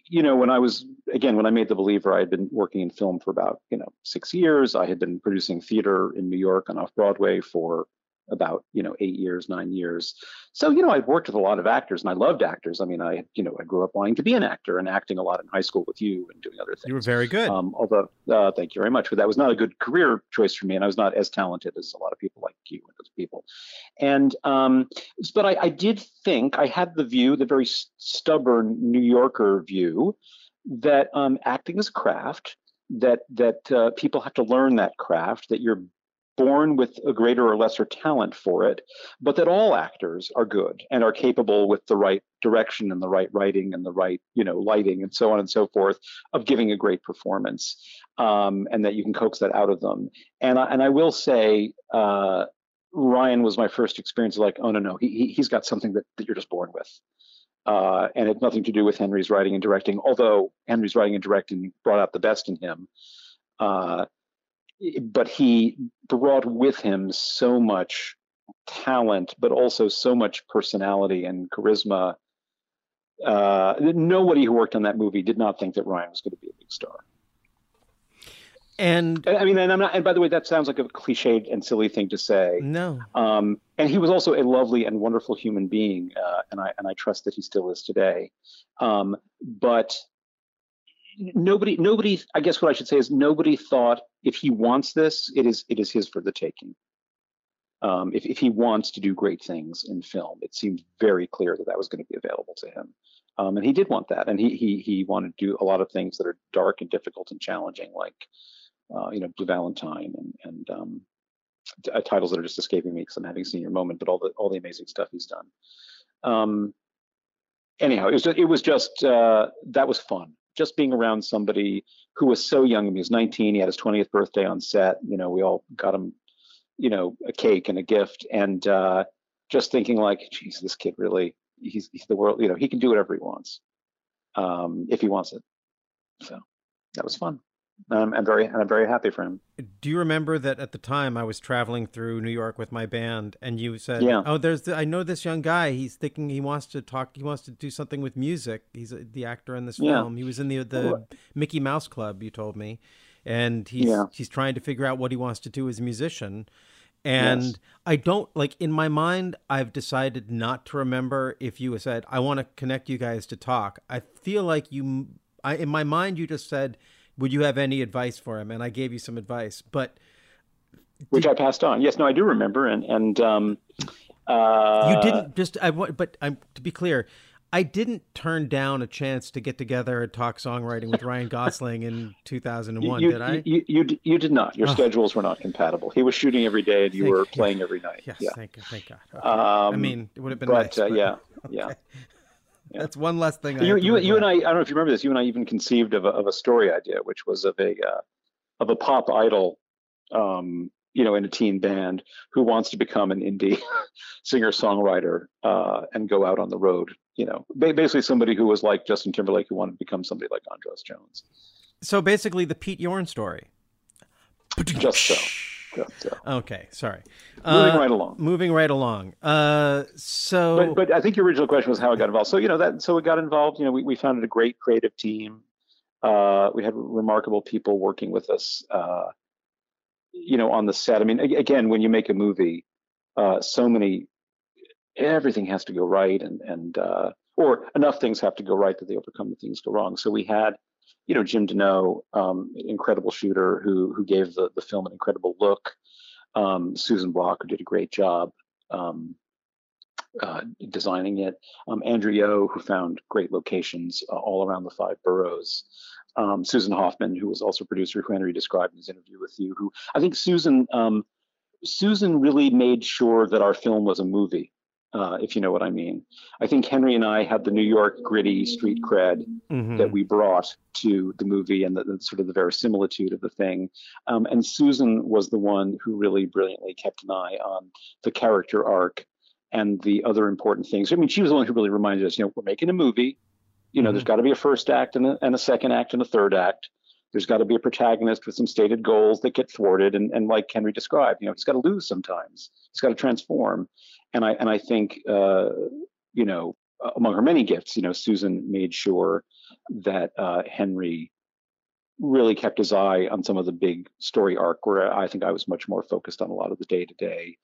you know, when I was again when I made The Believer, I had been working in film for about you know six years. I had been producing theater in New York and off Broadway for about you know eight years nine years. So you know i've worked with a lot of actors and i loved actors. I mean i you know i grew up wanting to be an actor and acting a lot in high school with you and doing other things you were very good. Um, although uh, thank you very much but that was not a good career choice for me and i was not as talented as a lot of people like you and those people. And um, but I, I did think i had the view the very stubborn new yorker view that um, acting is a craft that that uh, people have to learn that craft that you're born with a greater or lesser talent for it, but that all actors are good and are capable with the right direction and the right writing and the right, you know, lighting and so on and so forth of giving a great performance, um, and that you can coax that out of them. And I, and I will say, uh, Ryan was my first experience. Like, oh no, no, he he's got something that, that you're just born with. Uh, and it's nothing to do with Henry's writing and directing, although Henry's writing and directing brought out the best in him. Uh, but he brought with him so much talent, but also so much personality and charisma. Uh, nobody who worked on that movie did not think that Ryan was going to be a big star. And I mean, and I'm not. And by the way, that sounds like a cliched and silly thing to say. No. Um, and he was also a lovely and wonderful human being, uh, and I and I trust that he still is today. Um, but nobody nobody i guess what i should say is nobody thought if he wants this it is it is his for the taking. Um, if, if he wants to do great things in film it seemed very clear that that was going to be available to him. Um, and he did want that and he, he he wanted to do a lot of things that are dark and difficult and challenging like uh, you know blue valentine and and um, t- uh, titles that are just escaping me because i'm having senior moment but all the all the amazing stuff he's done. Um, anyhow it was just, it was just uh, that was fun just being around somebody who was so young. I mean, he was 19. He had his 20th birthday on set. You know, we all got him, you know, a cake and a gift, and uh, just thinking like, geez, this kid really, he's, he's the world. You know, he can do whatever he wants um, if he wants it. So that was fun. Um, I'm very, I'm very happy for him. Do you remember that at the time I was traveling through New York with my band, and you said, Yeah. "Oh, there's the, I know this young guy. He's thinking he wants to talk. He wants to do something with music. He's a, the actor in this Yeah. film. He was in the the Mickey Mouse Club. You told me, and he's Yeah. he's trying to figure out what he wants to do as a musician." And Yes. I don't like in my mind. I've decided not to remember if you said I want to connect you guys to talk. I feel like you. I in my mind you just said, "Would you have any advice for him?" And I gave you some advice, but which I passed on. Yes, no, I do remember, and and um, uh, you didn't just I but I'm to be clear, I didn't turn down a chance to get together and talk songwriting with Ryan Gosling in 2001, You, did I? You, you you did not. Your Oh. schedules were not compatible. He was shooting every day, and you Thank- were yeah. playing every night. yes, Yeah. thank thank God. Okay. Um, I mean, it would have been but nice. uh, but- yeah, yeah. That's one less thing. You, have you, you and regret. I. I don't know if you remember this. You and I even conceived of a, of a story idea, which was of a uh, of a pop idol, um, you know, in a teen band who wants to become an indie singer songwriter uh, and go out on the road. You know, basically somebody who was like Justin Timberlake who wanted to become somebody like Andras Jones. So basically, the Pete Yorn story. Just so. So. Okay, sorry. Moving Uh, right along. Moving right along. Uh, so but but I think your original question was how I got involved. So you know that so we got involved. You know, we, we founded a great creative team. Uh, we had remarkable people working with us. Uh, you know, on the set. I mean, again, when you make a movie, uh, so many everything has to go right, and and uh, or enough things have to go right that they overcome the things go wrong. So we had. You know Jim Denault, um, incredible shooter who who gave the, the film an incredible look. Um, Susan Block, who did a great job. Um, uh, designing it. Um, Andrew Yo, who found great locations uh, all around the five boroughs. Um, Susan Hoffman, who was also a producer, who Henry described in his interview with you. Who I think Susan um, Susan really made sure that our film was a movie, uh, if you know what I mean. I think Henry and I had the New York gritty street cred Mhm. that we brought to the movie and the, the sort of the verisimilitude of the thing. Um, and Susan was the one who really brilliantly kept an eye on the character arc and the other important things. I mean, she was the one who really reminded us, you know, we're making a movie. You know, there's got to be a first act and a, and a second act and a third act. There's got to be a protagonist with some stated goals that get thwarted, and, and like Henry described, you know, he's got to lose sometimes. He's got to transform, and I and I think, uh, you know, among her many gifts, you know, Susan made sure that uh, Henry really kept his eye on some of the big story arc where I think I was much more focused on a lot of the day to day,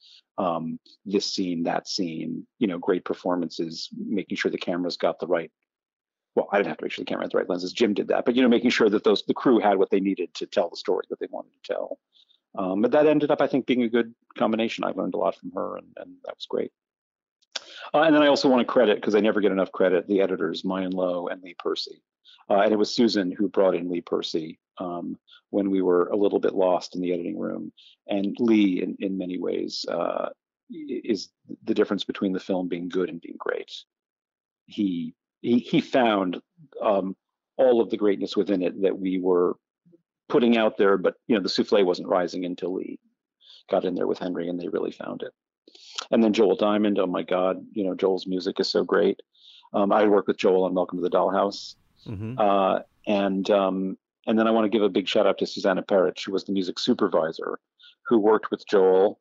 this scene, that scene, you know, great performances, making sure the cameras got the right. Well, I didn't have to make sure the camera had the right lenses. Jim did that, but you know, making sure that those the crew had what they needed to tell the story that they wanted to tell. Um, but that ended up, I think, being a good combination. I learned a lot from her, and, and that was great. Uh, and then I also want to credit because I never get enough credit the editors Mayin Lo and Lee Percy. Uh, and it was Susan who brought in Lee Percy um, when we were a little bit lost in the editing room. And Lee, in, in many ways, uh, is the difference between the film being good and being great. He he, he found um, all of the greatness within it that we were putting out there, but you know the souffle wasn't rising until he got in there with Henry, and they really found it. And then Joel Diamond, oh my God, you know Joel's music is so great. Um, I worked with Joel on Welcome to the Dollhouse, Mhm. uh, and um, and then I want to give a big shout out to Susanna Perich, who was the music supervisor, who worked with Joel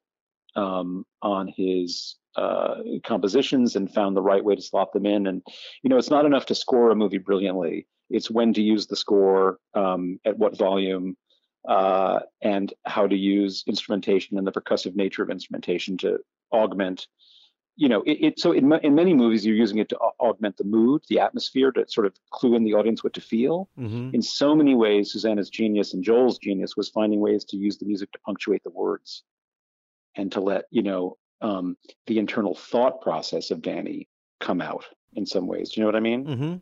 um, on his uh, compositions and found the right way to slot them in. And you know, it's not enough to score a movie brilliantly; it's when to use the score, um, at what volume, uh, and how to use instrumentation and the percussive nature of instrumentation to augment you know, it, it so in, in many movies you're using it to augment the mood, the atmosphere, to sort of clue in the audience what to feel. Mhm. In so many ways, Susanna's genius and Joel's genius was finding ways to use the music to punctuate the words, and to let you know um, the internal thought process of Danny come out in some ways. Do you know what I mean? Mhm.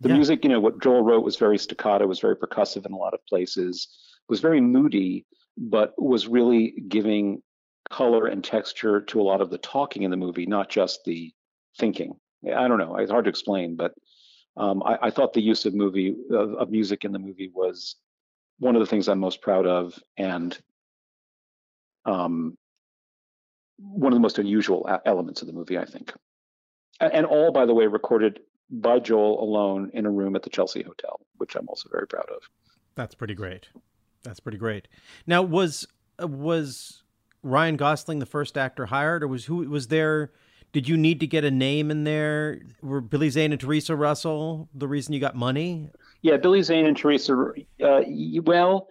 The Yeah. music, you know, what Joel wrote was very staccato, was very percussive in a lot of places, was very moody, but was really giving color and texture to a lot of the talking in the movie, not just the thinking. I don't know. It's hard to explain, but Um, I, I, thought the use of movie of, of, music in the movie was one of the things I'm most proud of, and um, one of the most unusual elements of the movie, I think. And, and all, by the way, recorded by Joel alone in a room at the Chelsea Hotel, which I'm also very proud of. That's pretty great. That's pretty great. Now, was uh, was Ryan Gosling the first actor hired, or was who was there? Did you need to get a name in there? Were Billy Zane and Theresa Russell the reason you got money? Yeah, Billy Zane and Theresa. Uh, well,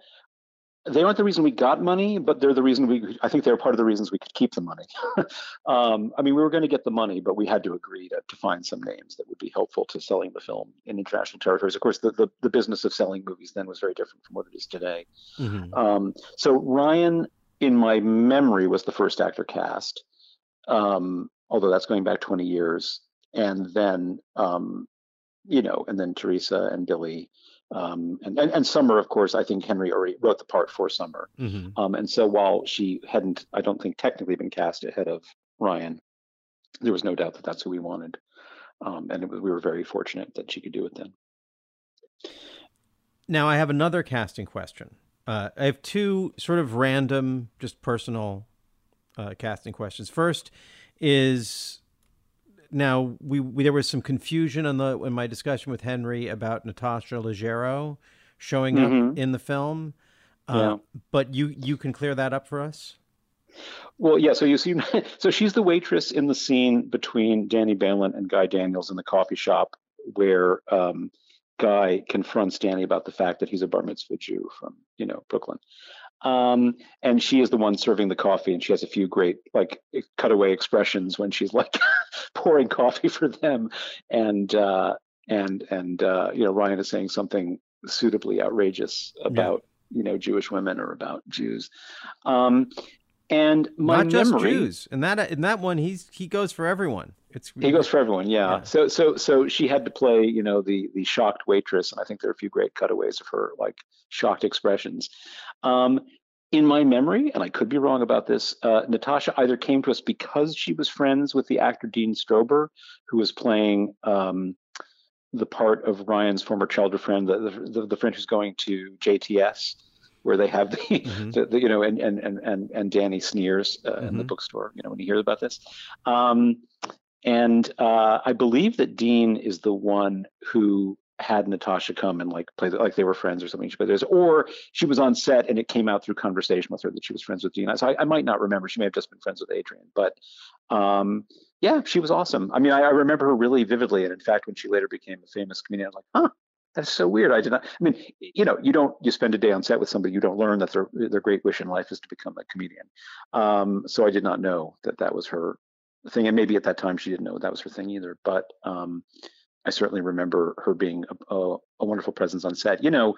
they aren't the reason we got money, but they're the reason we. I think they're part of the reasons we could keep the money. um, I mean, we were going to get the money, but we had to agree to, to find some names that would be helpful to selling the film in international territories. Of course, the the, the business of selling movies then was very different from what it is today. Mm-hmm. Um, so Ryan, in my memory, was the first actor cast, um, although that's going back 20 years, and then um, you know, and then Theresa and Billy um, and, and, and Summer, of course, I think Henry already wrote the part for Summer. Mm-hmm. Um, and so while she hadn't, I don't think technically been cast ahead of Ryan, there was no doubt that that's who we wanted. Um, and was, we were very fortunate that she could do it then. Now I have another casting question. Uh, I have two sort of random, just personal uh, casting questions. First is now we, we, there was some confusion on the in my discussion with Henry about Natasha Leggero showing mm-hmm. up in the film. Uh, yeah. But you you can clear that up for us. Well, yeah. So you see, so she's the waitress in the scene between Danny Balint and Guy Daniels in the coffee shop, where um, Guy confronts Danny about the fact that he's a bar mitzvah Jew from you know Brooklyn. Um, and she is the one serving the coffee, and she has a few great like cutaway expressions when she's like pouring coffee for them, and uh, and and uh, you know Ryan is saying something suitably outrageous about yeah. you know Jewish women or about Jews. Um, and my not just memory, Jews. and that in that one, he's he goes for everyone. It's he goes for everyone. Yeah. yeah. So so so she had to play you know the the shocked waitress, and I think there are a few great cutaways of her like shocked expressions. Um, in my memory, and I could be wrong about this, uh, Natasha either came to us because she was friends with the actor Dean Strober, who was playing um, the part of Ryan's former childhood friend, the, the, the friend who's going to JTS, where they have the, mm-hmm. the, the, you know, and and and and Danny sneers uh, mm-hmm. in the mm-hmm. bookstore, you know, when he hears about this. Um, and uh, I believe that Dean is the one who had Natasha come and like play like they were friends or something. But this, or she was on set and it came out through conversation with her that she was friends with Dean. So I, I might not remember. She may have just been friends with Adrienne, but um, yeah, she was awesome. I mean, I, I, remember her really vividly. And in fact, when she later became a famous comedian, I was like, huh, that's so weird. I did not. I mean, you know, you don't you spend a day on set with somebody, you don't learn that their their great wish in life is to become a comedian. Um, so I did not know that that was her thing, and maybe at that time she didn't know that was her thing either. But um, I certainly remember her being a, a, a wonderful presence on set. You know,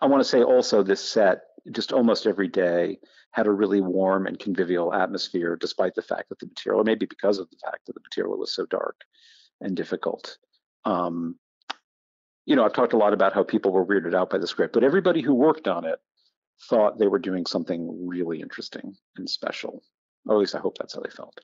I want to say also this set just almost every day had a really warm and convivial atmosphere, despite the fact that the material, or maybe because of the fact that the material was so dark and difficult. Um, you know, I've talked a lot about how people were weirded out by the script, but everybody who worked on it thought they were doing something really interesting and special. Or at least I hope that's how they felt.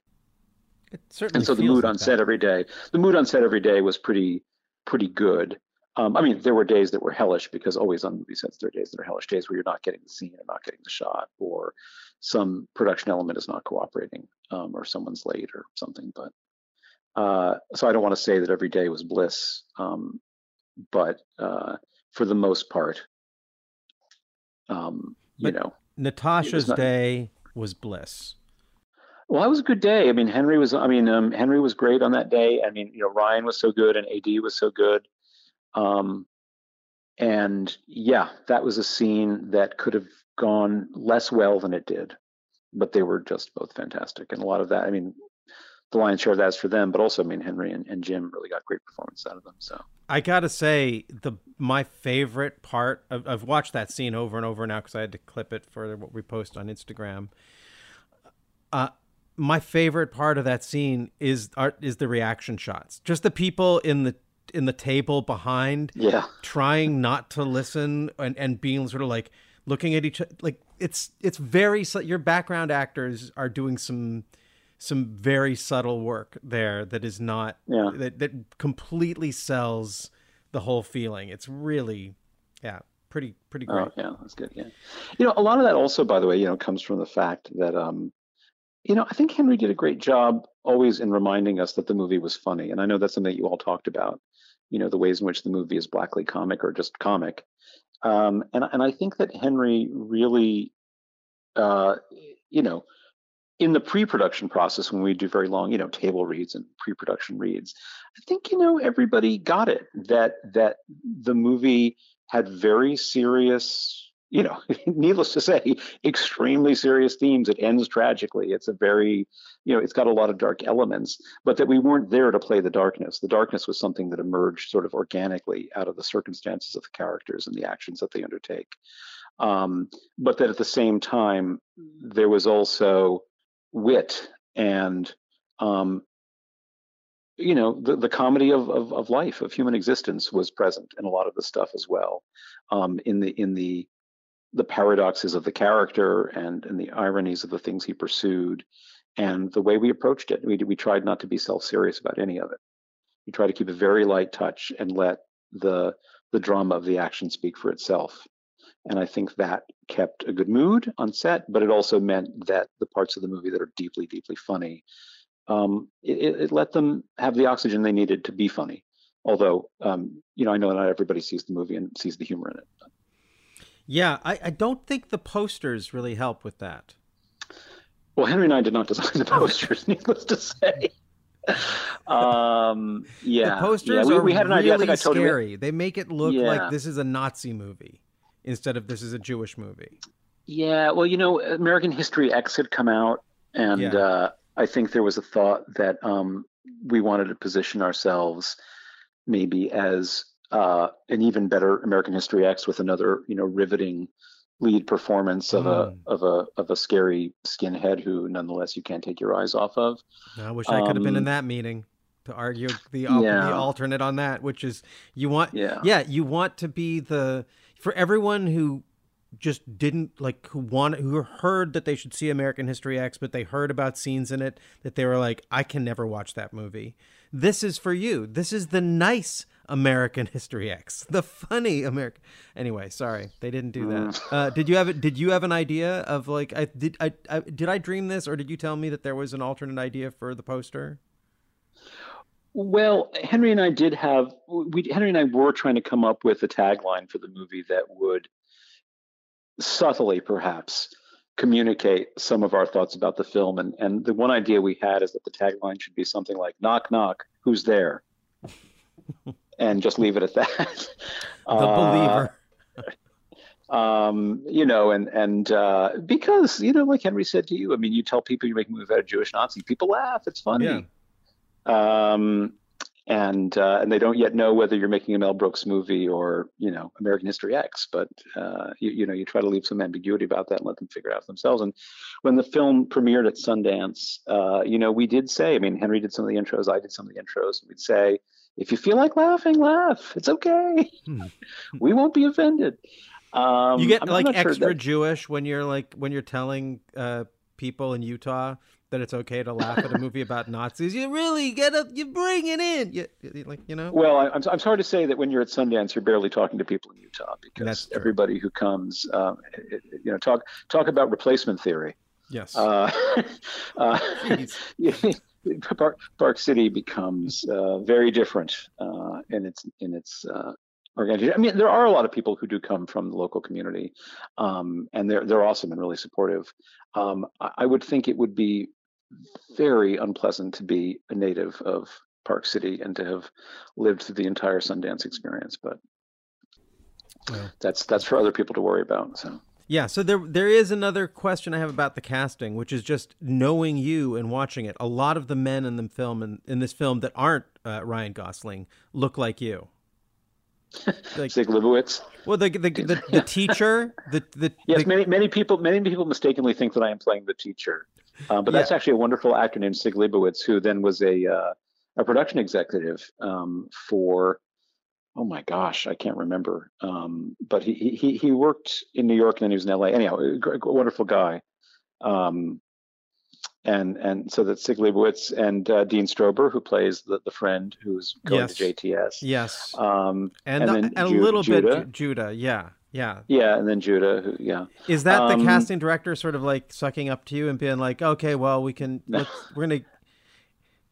It certainly and so the mood like on that. set every day, the mood on set every day was pretty pretty good. Um, I mean, there were days that were hellish because always on movie sets there are days that are hellish days where you're not getting the scene or not getting the shot, or some production element is not cooperating, um, or someone's late or something. But uh, so I don't want to say that every day was bliss, um, but uh, for the most part, um, you know, Natasha's not, day was bliss. Well, that was a good day. I mean, Henry was. I mean, um, Henry was great on that day. I mean, you know, Ryan was so good, and AD was so good. Um, and yeah, that was a scene that could have gone less well than it did, but they were just both fantastic. And a lot of that, I mean, the lion's share of that's for them, but also, I mean, Henry and, and Jim really got great performance out of them. So I gotta say, the my favorite part of, I've watched that scene over and over now because I had to clip it for what we post on Instagram. Uh, my favorite part of that scene is art is the reaction shots. Just the people in the in the table behind, yeah, trying not to listen and and being sort of like looking at each like it's it's very your background actors are doing some some very subtle work there that is not Yeah. that that completely sells the whole feeling. It's really, yeah, pretty pretty great. Oh, yeah, that's good. Yeah. You know, a lot of that also, by the way, you know, comes from the fact that, um, you know, I think Henry did a great job always in reminding us that the movie was funny. And I know that's something that you all talked about, you know, the ways in which the movie is blackly comic or just comic. Um, and, and I think that Henry really, uh, you know, in the pre-production process when we do very long you know table reads and pre-production reads i think you know everybody got it that that the movie had very serious you know needless to say extremely serious themes. It ends tragically. It's a very you know it's got a lot of dark elements but that we weren't there to play the darkness. The darkness was something that emerged sort of organically out of the circumstances of the characters and the actions that they undertake. Um, but that at the same time there was also wit and um, you know the, the comedy of, of, of life of human existence was present in a lot of the stuff as well. Um, in the in the the paradoxes of the character and and the ironies of the things he pursued and the way we approached it we we tried not to be self-serious about any of it we tried to keep a very light touch and let the the drama of the action speak for itself and I think that kept a good mood on set, but it also meant that the parts of the movie that are deeply, deeply funny, um, it, it, let them have the oxygen they needed to be funny. Although, um, you know, I know not everybody sees the movie and sees the humor in it. Yeah, I, I don't think the posters really help with that. Well, Henry and I did not design the posters, needless to say. um, yeah, the posters yeah, we, are we had an really idea. I think I told scary. you. They make it look Yeah. like this is a Nazi movie instead of this is a Jewish movie. Yeah, well, you know, American History X had come out, and Yeah. uh, I think there was a thought that um, we wanted to position ourselves maybe as uh, an even better American History X with another, you know, riveting lead performance of a Mm. of a of a scary skinhead who, nonetheless, you can't take your eyes off of. I wish I could have been in Um, that meeting to argue the al- the alternate on that, which is you want Yeah. yeah you want to be the for everyone who just didn't like who wanted who heard that they should see American History X, but they heard about scenes in it that they were like, I can never watch that movie. This is for you. This is the nice American History X, the funny American. Anyway, sorry, they didn't do that. Uh, did you have? Did you have an idea of like I did I, I did I dream this or did you tell me that there was an alternate idea for the poster? Well, Henry and I did have we Henry and I were trying to come up with a tagline for the movie that would subtly perhaps communicate some of our thoughts about the film and and the one idea we had is that the tagline should be something like knock knock who's there and just leave it at that The Uh, believer. um, you know, and and uh, because you know, like Henry said to you, I mean, you tell people you're making a movie about a Jewish Nazi, people laugh. It's funny. Um, and uh, and they don't yet know whether you're making a Mel Brooks movie or you know American History X, but uh, you, you know you try to leave some ambiguity about that and let them figure it out themselves. And when the film premiered at Sundance, uh, you know we did say, I mean Henry did some of the intros, I did some of the intros. And we'd say, if you feel like laughing, laugh. It's okay. Hmm. we won't be offended. Um, you get I'm like sure extra that- Jewish when you're like when you're telling uh, people in Utah that it's okay to laugh at a movie about Nazis. You really get up, you bring it in. You, you- like you know. Well, I- I'm, I'm sorry to say that when you're at Sundance, you're barely talking to people in Utah because everybody who comes, um, it- it- you know, talk talk about replacement theory. yes. Uh, uh. Park, Park City becomes uh, very different uh, in its in its uh, organization. I mean, there are a lot of people who do come from the local community, um, and they're they're awesome and really supportive. Um, I, I would think it would be very unpleasant to be a native of Park City and to have lived through the entire Sundance experience, but Well. that's that's for other people to worry about. So. Yeah, so there there is another question I have about the casting, which is just knowing you and watching it. A lot of the men in the film in, in this film that aren't uh, Ryan Gosling look like you. Like, Sig Libowitz. well, the the, the, the teacher, the the, Yes, the many many people many people mistakenly think that I am playing the teacher, uh, but that's actually a wonderful actor named Sig Libowitz, who then was a uh, a production executive um, for oh my gosh, I can't remember, um, but he he he worked in New York and then he was in L.A. Anyhow, gr- wonderful guy, um, and and so that's Sig Libowitz and uh, Dean Strober, who plays the, the friend who's going Yes. to JTS. Yes. Um, and and the- then and a Ju- little Judah. bit Judah. Yeah. Yeah. yeah, and then Judah, who yeah. Is that the Um, casting director sort of like sucking up to you and being like, okay, well, we can, let's, we're gonna,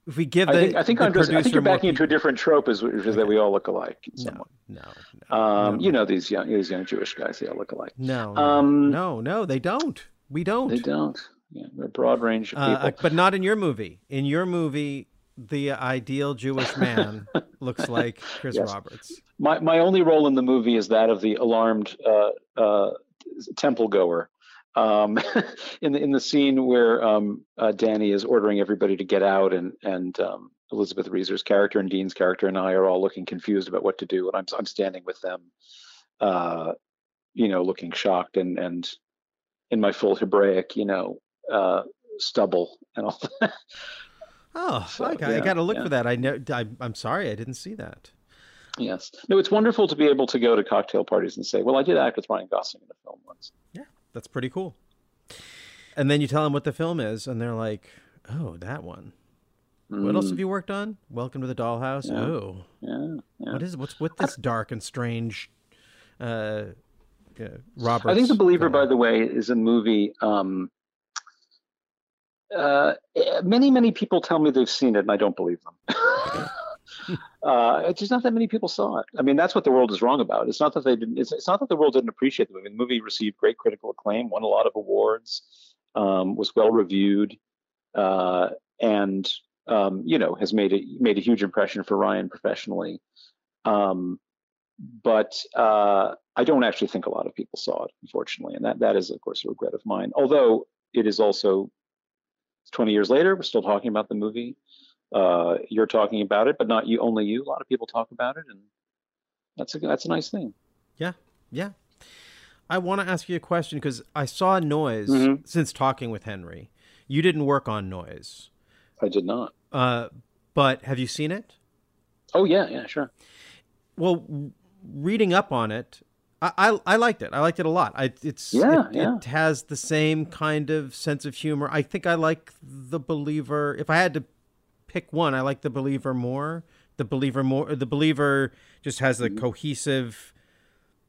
if we give the, I think I think I'm just I think you're backing into a different trope, is, which is that we all look alike. no, no, no, Um, no, You know these young these young Jewish guys, they all look alike. no, no, um, no, no, they don't. We don't. They don't. Yeah, they're a broad range of Uh, people. uh, but not in your movie. In your movie, the ideal Jewish man looks like Chris Yes. Roberts. My my only role in the movie is that of the alarmed uh, uh, temple goer. Um, in the in the scene where um, uh, Danny is ordering everybody to get out, and and um, Elizabeth Reaser's character and Dean's character and I are all looking confused about what to do, and I'm I'm standing with them, uh, you know, looking shocked and and in my full Hebraic, you know, uh, stubble and all that. Oh, So, okay. I got to look yeah. for that. I know. I, I'm sorry, I didn't see that. Yes. No, it's wonderful to be able to go to cocktail parties and say, "Well, I did act with Ryan Gosling in the film once." That's pretty cool. And then you tell them what the film is, and they're like, "Oh, that one. What else Mm, have you worked on? Welcome to the Dollhouse. Yeah. Oh, Yeah. yeah. what is what's with this dark and strange?" Uh, uh, Robert. I think The Believer, by the way, is a movie. Um, uh, eh, many, many people tell me they've seen it, and I don't believe them. uh, it's just not that many people saw it. I mean, that's what the world is wrong about. It's not that they didn't. It's, it's not that the world didn't appreciate the movie. The movie received great critical acclaim, won a lot of awards, um, was well reviewed, uh, and um, you know has made a made a huge impression for Ryan professionally. Um, but uh, I don't actually think a lot of people saw it, unfortunately, and that that is, of course, a regret of mine. Although it is also 20 years later, we're still talking about the movie. Uh, you're talking about it, but not you, only you. A lot of people talk about it, and that's a that's a nice thing. Yeah, yeah. I want to ask you a question because I saw Noise Mhm. since talking with Henry. You didn't work on Noise, I did not. uh, but have you seen it? Oh yeah, yeah, sure. Well, reading up on it, I, I, I liked it. I liked it a lot. I, it's Yeah, it, yeah. it has the same kind of sense of humor. I think I like the Believer. If I had to pick one, I like the Believer more. The Believer more. The Believer just has Mm-hmm. a cohesive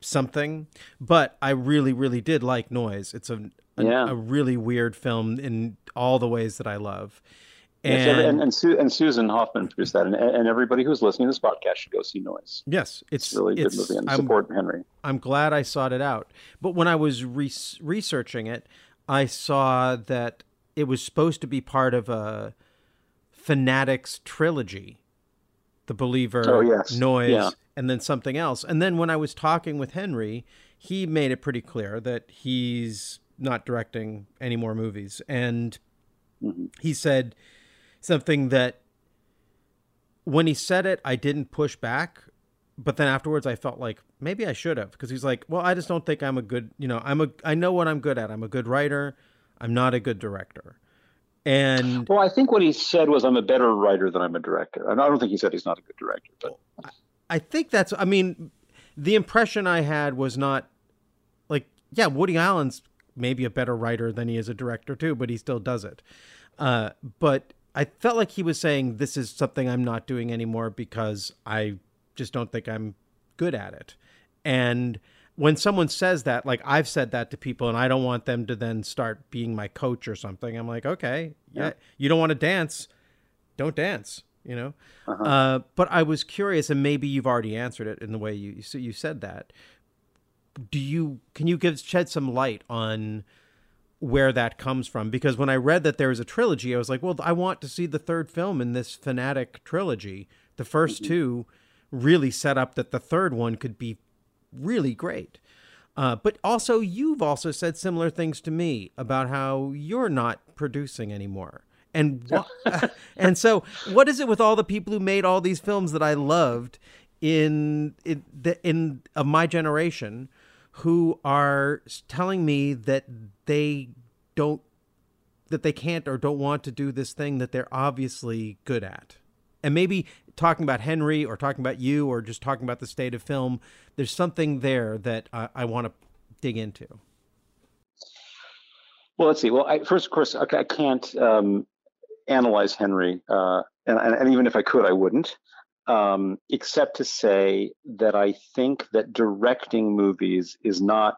something. But I really, really did like Noise. It's a a, Yeah. a really weird film in all the ways that I love. And, every- and and, Su- and Susan Hoffman produced that, and, and everybody who's listening to this podcast should go see Noise. yes, It's, it's really good movie, and I'm- support Henry. I'm glad I sought it out. But when I was re- researching it, I saw that it was supposed to be part of a Fanatics trilogy The Believer, Oh, yes. Noise, Yeah. and then something else. And then when I was talking with Henry, he made it pretty clear that he's not directing any more movies. And Mhm. he said something that when he said it, I didn't push back. But then afterwards, I felt like maybe I should have because he's like, well, I just don't think I'm a good, you know, I'm a, I know what I'm good at. I'm a good writer. I'm not a good director. And Well, I think what he said was, "I'm a better writer than I'm a director." And I don't think he said he's not a good director, but I think that's, I mean, the impression I had was not like, yeah, Woody Allen's maybe a better writer than he is a director too, but he still does it. Uh, but I felt like he was saying, this is something I'm not doing anymore because I just don't think I'm good at it. And when someone says that, like I've said that to people, and I don't want them to then start being my coach or something. I'm like, okay, yeah, Yeah. you don't want to dance, don't dance, you know. Uh-huh. Uh, but I was curious, and maybe you've already answered it in the way you you, you said that. Do you can you give shed some light on where that comes from? Because when I read that there was a trilogy, I was like, well, I want to see the third film in this fanatic trilogy. The 1st two really set up that the third one could be really great. Uh, but also, you've also said similar things to me about how you're not producing anymore. And wha- and so, what is it with all the people who made all these films that I loved in in the, in of my generation, who are telling me that they don't that they can't or don't want to do this thing that they're obviously good at. And maybe talking about Henry or talking about you or just talking about the state of film, there's something there that I, I want to dig into. Well, let's see. Well, I, first, of course, I can't um, analyze Henry, uh, and, and even if I could, I wouldn't, um, except to say that I think that directing movies is not.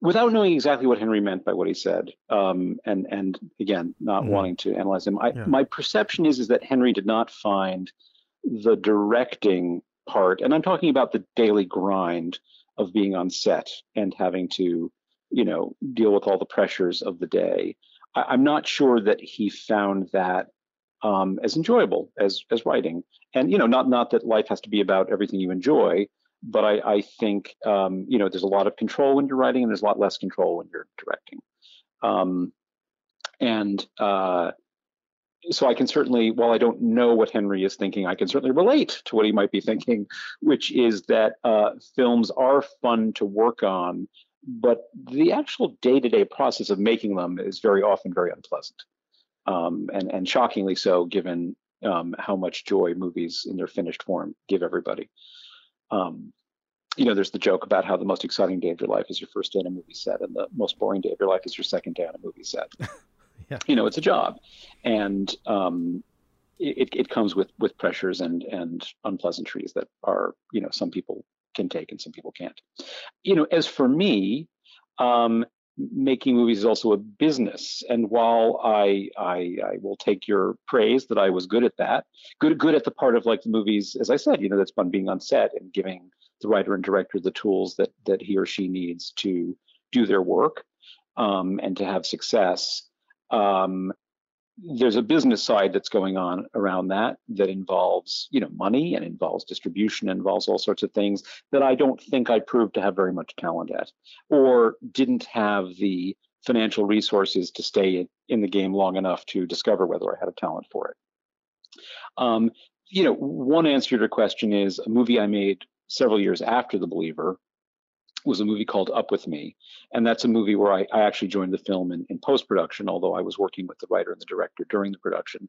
Without knowing exactly what Henry meant by what he said, um, and and again, not Mhm. wanting to analyze him, I, Yeah. my perception is is that Henry did not find the directing part, and I'm talking about the daily grind of being on set and having to, you know, deal with all the pressures of the day. I, I'm not sure that he found that um, as enjoyable as as writing, and you know, not not that life has to be about everything you enjoy, but I, I think um, you know there's a lot of control when you're writing, and there's a lot less control when you're directing. Um, and uh, so I can certainly, while I don't know what Henry is thinking, I can certainly relate to what he might be thinking, which is that uh, films are fun to work on, but the actual day-to-day process of making them is very often very unpleasant, um, and and shockingly so, given um, how much joy movies in their finished form give everybody. Um, you know, there's the joke about how the most exciting day of your life is your first day on a movie set, and the most boring day of your life is your second day on a movie set. Yeah. You know, it's a job, and um, it, it comes with with pressures and and unpleasantries that are you know some people can take and some people can't. You know, as for me, um, making movies is also a business, and while I, I I will take your praise that I was good at that, good good at the part of like the movies, as I said, you know, that's fun being on set and giving the writer and director the tools that that he or she needs to do their work um, and to have success. Um, there's a business side that's going on around that that involves you know money and involves distribution involves all sorts of things that I don't think I proved to have very much talent at or didn't have the financial resources to stay in, in the game long enough to discover whether I had a talent for it. Um, you know, one answer to your question is a movie I made several years after The Believer was a movie called Up With Me. And that's a movie where I, I actually joined the film in, in post production, although I was working with the writer and the director during the production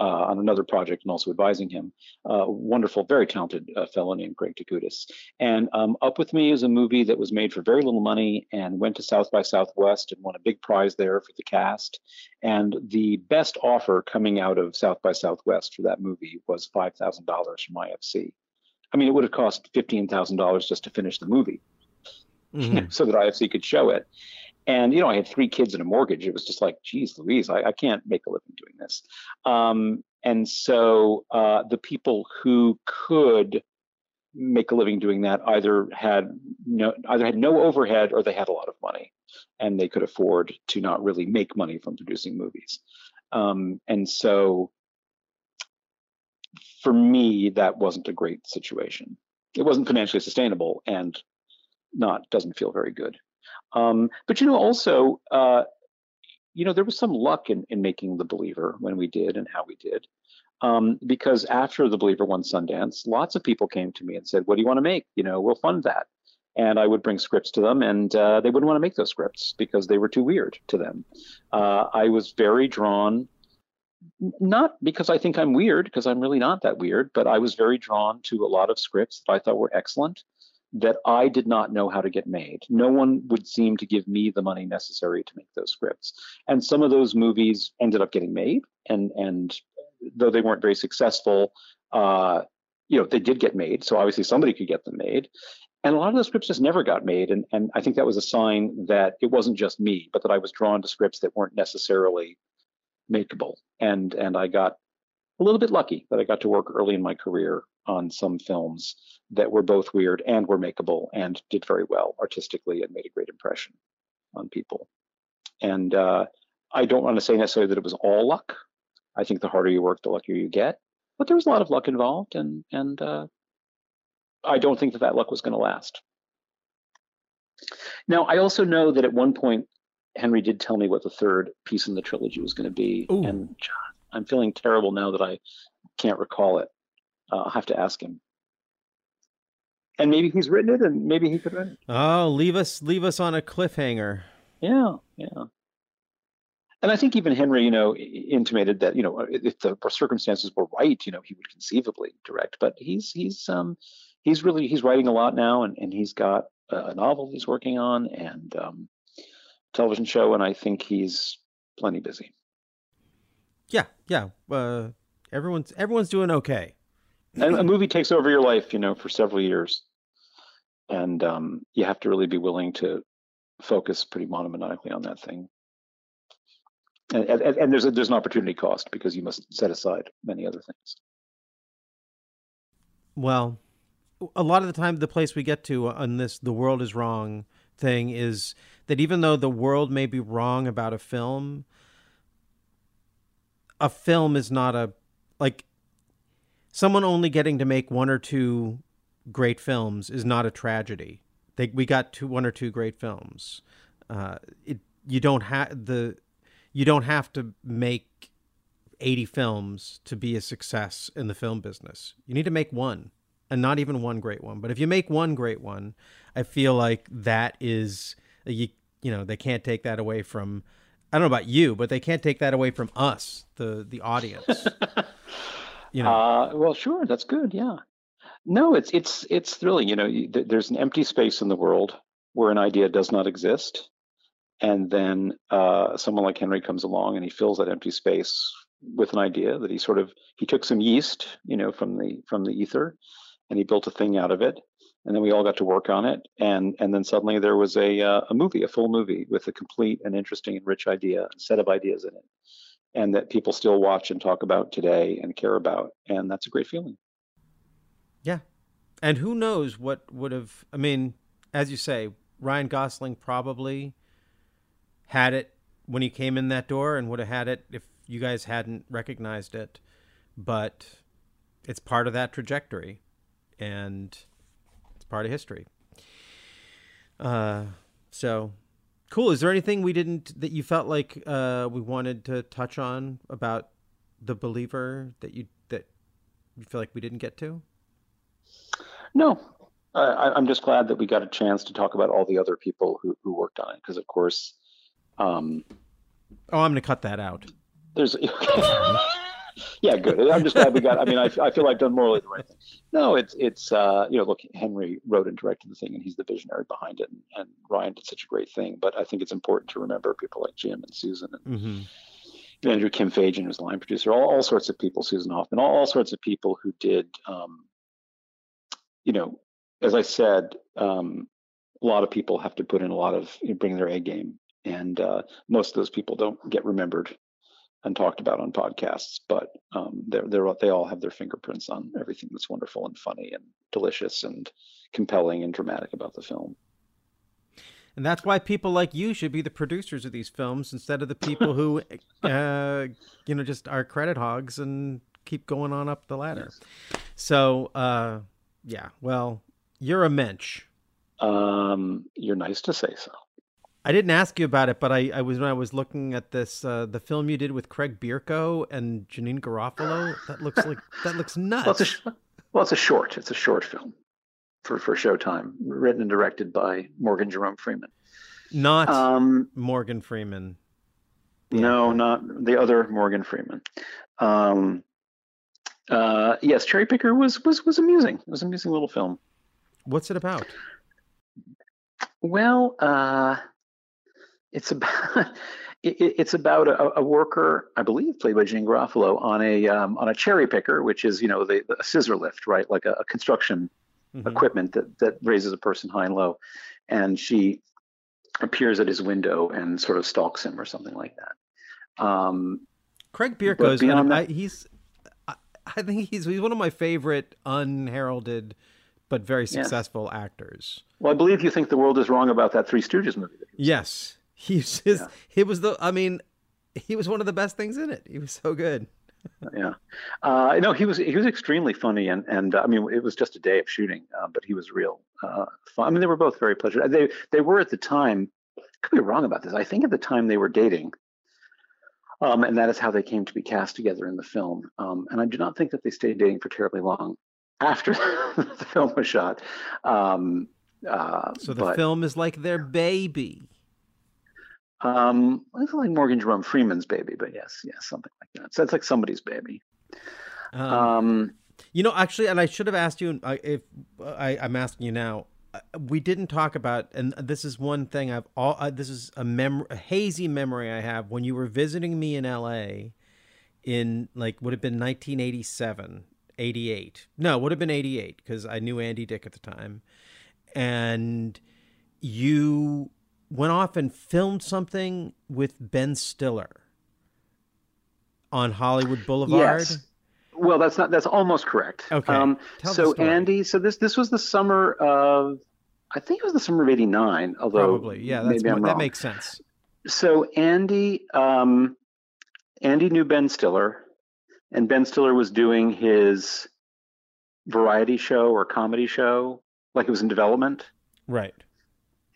uh, on another project and also advising him. Uh, wonderful, very talented uh, fellow named Greg Takutis. And um, Up With Me is a movie that was made for very little money and went to South by Southwest and won a big prize there for the cast. And the best offer coming out of South by Southwest for that movie was $5,000 from IFC. I mean, it would have cost $15,000 just to finish the movie Mhm. so that IFC could show it. And you know, I had three kids and a mortgage. It was just like, geez, Louise, I, I can't make a living doing this. Um, and so uh, the people who could make a living doing that either had no either had no overhead or they had a lot of money, and they could afford to not really make money from producing movies. Um, and so, for me, that wasn't a great situation. It wasn't financially sustainable, and not doesn't feel very good. Um, but you know, also, uh, you know, there was some luck in in making The Believer when we did and how we did, um, because after The Believer won Sundance, lots of people came to me and said, "What do you want to make? You know, we'll fund that." And I would bring scripts to them, and uh, they wouldn't want to make those scripts because they were too weird to them. Uh, I was very drawn, not because I think I'm weird, because I'm really not that weird, but I was very drawn to a lot of scripts that I thought were excellent that I did not know how to get made. No one would seem to give me the money necessary to make those scripts. And some of those movies ended up getting made, and and though they weren't very successful, uh, you know, they did get made. So obviously somebody could get them made. And a lot of those scripts just never got made. And and I think that was a sign that it wasn't just me, but that I was drawn to scripts that weren't necessarily makeable. And and I got a little bit lucky that I got to work early in my career on some films that were both weird and were makeable and did very well artistically and made a great impression on people. And uh, I don't want to say necessarily that it was all luck. I think the harder you work, the luckier you get. But there was a lot of luck involved, and and uh, I don't think that that luck was going to last. Now, I also know that at one point Henry did tell me what the third piece in the trilogy was going to be, Ooh. and John, I'm feeling terrible now that I can't recall it. Uh, I'll have to ask him. And maybe he's written it, and maybe he could write it. Oh, leave us leave us on a cliffhanger. Yeah, yeah. And I think even Henry, you know, intimated that you know if the circumstances were right, you know, he would conceivably direct. But he's he's um he's really he's writing a lot now, and and he's got a, a novel he's working on and um, television show, and I think he's plenty busy. Yeah, yeah. Uh, everyone's everyone's doing okay. And a movie takes over your life, you know, for several years, and um, you have to really be willing to focus pretty monomaniacally on that thing. And, and, and there's a, there's an opportunity cost because you must set aside many other things. Well, a lot of the time, the place we get to on this "the world is wrong" thing is that even though the world may be wrong about a film, a film is not a like someone only getting to make one or two great films is not a tragedy. They, we got two, one or two great films. Uh, it, you don't have the, you don't have to make 80 films to be a success in the film business. You need to make one and not even one great one. But if you make one great one, I feel like that is, you, you know, they can't take that away from, I don't know about you, but they can't take that away from us, the, the audience. you know, Uh, well, sure, that's good. Yeah. No, it's it's it's thrilling. You know, there's an empty space in the world where an idea does not exist, and then uh, someone like Henry comes along and he fills that empty space with an idea that he sort of he took some yeast, you know, from the from the ether, and he built a thing out of it. And then we all got to work on it, and and then suddenly there was a uh, a movie, a full movie with a complete and interesting and rich idea, set of ideas in it, and that people still watch and talk about today and care about, and that's a great feeling. Yeah. And who knows what would have, I mean, as you say, Ryan Gosling probably had it when he came in that door and would have had it if you guys hadn't recognized it. But it's part of that trajectory and it's part of history. Uh, so cool. Is there anything we didn't, that you felt like uh, we wanted to touch on about the believer that you, that you feel like we didn't get to? No, I, I'm just glad that we got a chance to talk about all the other people who, who worked on it. Because of course, um, Oh, I'm going to cut that out. there's yeah, good. I'm just glad we got. I mean, I, I feel I've done morally the right thing. No, it's it's uh, you know, look, Henry wrote and directed the thing, and he's the visionary behind it. And, and Ryan did such a great thing. But I think it's important to remember people like Jim and Susan and Mm-hmm. Andrew Kim Fajan was the line producer. All, all sorts of people, Susan Hoffman, all, all sorts of people who did. Um, you know, as I said, um, a lot of people have to put in a lot of you know, bring their A game, and uh, most of those people don't get remembered and talked about on podcasts. But um, they're, they're they all have their fingerprints on everything that's wonderful and funny and delicious and compelling and dramatic about the film. And that's why people like you should be the producers of these films instead of the people who, uh, you know, just are credit hogs and keep going on up the ladder. So, uh, yeah, well, you're a mensch. Um, you're nice to say so. I didn't ask you about it, but I, I was when I was looking at this uh, the film you did with Craig Bierko and Janeane Garofalo. That looks like that looks nuts. Well, it's a, sh- well, it's a short. It's a short film for, for Showtime, written and directed by Morgan Jerome Freeman. Not Um, Morgan Freeman. no, not the other Morgan Freeman. Um, uh, yes, Cherry Picker was was was amusing. It was an amusing little film. What's it about? Well, uh, it's about it, it- it's about a, a worker, I believe, played by Jane Garofalo, on a um, on a cherry picker, which is you know the, the a scissor lift, right, like a, a construction Mhm. equipment that that raises a person high and low, and she appears at his window and sort of stalks him or something like that. Um, Craig Bierko is beyond I, that- he's I, I think he's he's one of my favorite unheralded but very successful actors. well, I believe you think the world is wrong about that Three Stooges movie. that he was Yes. He's his, Yeah. he was the I mean he was one of the best things in it. He was so good. yeah uh no he was he was extremely funny and and uh, i mean it was just a day of shooting uh, but he was real uh fun. i mean they were both very pleasant they they were at the time could be wrong about this i think at the time they were dating um and that is how they came to be cast together in the film um and i do not think that they stayed dating for terribly long after the film was shot um uh So the but, film is like their baby. Um it's like morgan jerome freeman's baby but yes yes something like that so it's like somebody's baby Um, um you know, actually, and I should have asked you. If I, I'm asking you now, we didn't talk about, and this is one thing I've all. Uh, this is a mem a hazy memory I have when you were visiting me in L.A. in like would have been 1987, 88. No, would have been 88 because I knew Andy Dick at the time, and you went off and filmed something with Ben Stiller on Hollywood Boulevard. Yes. Well, that's not. That's almost correct. Okay. Um, so. Andy, so this this was the summer of, I think it was the summer of '89. Although Probably, yeah. That's maybe I'm that makes sense. so Andy, um, Andy knew Ben Stiller, and Ben Stiller was doing his variety show or comedy show, like it was in development, Right.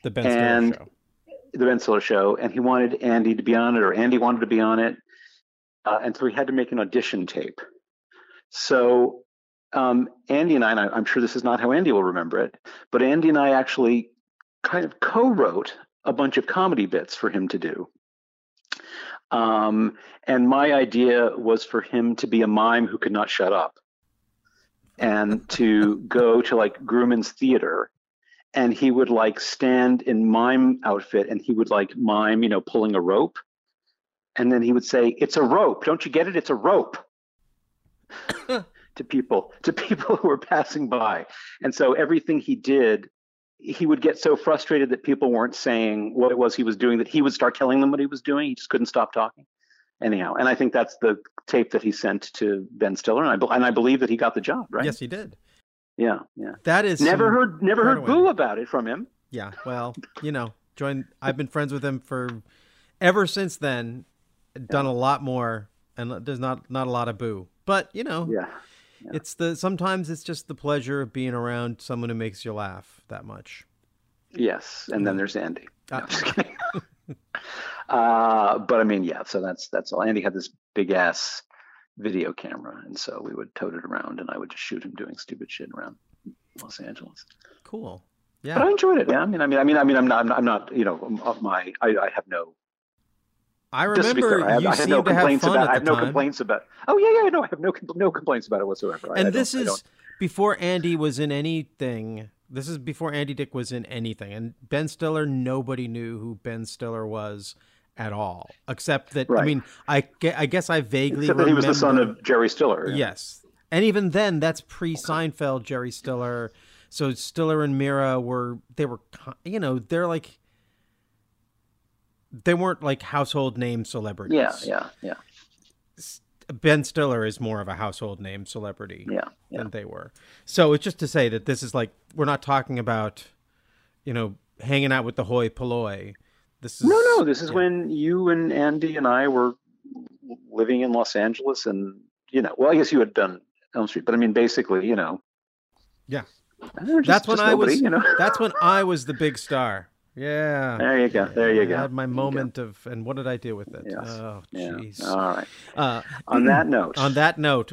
The Ben And- Stiller show. The Ben Stiller show, and he wanted Andy to be on it, or Andy wanted to be on it, uh, and so we had to make an audition tape. So um, Andy and I, and I'm sure this is not how Andy will remember it, but Andy and I actually kind of co-wrote a bunch of comedy bits for him to do. Um, and my idea was for him to be a mime who could not shut up and to go to like Grauman's Theater and he would like stand in mime outfit and he would like mime, you know, pulling a rope. And then he would say, It's a rope. Don't you get it? It's a rope to people, to people who were passing by. And so everything he did, he would get so frustrated that people weren't saying what it was he was doing that he would start telling them what he was doing. He just couldn't stop talking. Anyhow, and I think that's the tape that he sent to Ben Stiller, and I and I believe that he got the job, right? Yes, he did. Yeah, yeah. That is Never heard, never heard boo about it from him. Yeah. Well, you know, join. I've been friends with him for ever since then. Done a lot more, and there's not not a lot of boo. But you know, Yeah. it's the sometimes it's just the pleasure of being around someone who makes you laugh that much. Yes, and then there's Andy. No, Ah. I'm just kidding. uh, but I mean, yeah. So that's that's all. Andy had this big ass video camera, and so we would tote it around, and I would just shoot him doing stupid shit around Los Angeles. Cool. Yeah. But I enjoyed it. Yeah, I mean, I mean, I mean, I mean, I'm not, I'm not, I'm not you know, um, of my, I, I have no. I Just to be remember I have, you I have seemed no to have complaints fun about. I have no time. complaints about. Oh yeah, yeah, no, I have no, no complaints about it whatsoever. I- I and this is before Andy was in anything. This is before Andy Dick was in anything. And Ben Stiller, nobody knew who Ben Stiller was at all, except that I mean, I, I guess I vaguely Except that he was the son of Jerry Stiller. yeah. Yes, and even then, that's pre Seinfeld. Jerry Stiller. So Stiller and Meara were they were you know they're like they weren't like household name celebrities. Yeah, yeah, yeah, Ben Stiller is more of a household name celebrity yeah, yeah. than they were. So it's just to say that this is like we're not talking about, you know, hanging out with the hoi polloi. This is No, no, this is yeah. when you and Andy and I were living in Los Angeles, and you know, well, I guess you had done Elm Street, but I mean, basically, you know, Yeah. just- That's when I nobody, was. you know. That's when I was the big star. Yeah. There you go. There you I go. I had my go. moment of, and what did I do with it? Yes. Oh, Yeah. jeez. All right. Uh, On that note, on that note,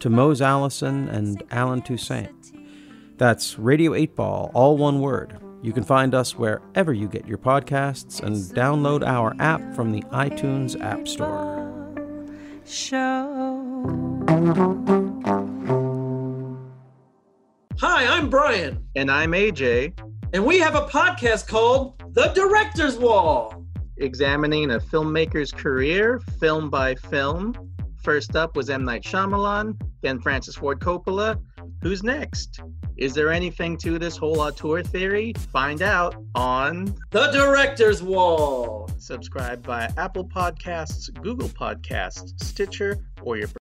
to Mose Allison and Allen Toussaint. That's Radio 8 Ball, all one word. You can find us wherever you get your podcasts and download our app from the iTunes App Store. Show. Hi, I'm Bryan, And I'm AJ, and we have a podcast called The Director's Wall. examining a filmmaker's career film by film. First up was M. Night Shyamalan, then Francis Ford Coppola. Who's next? Is there anything to this whole auteur theory? Find out on The Director's Wall. subscribe via Apple Podcasts, Google Podcasts, Stitcher, or your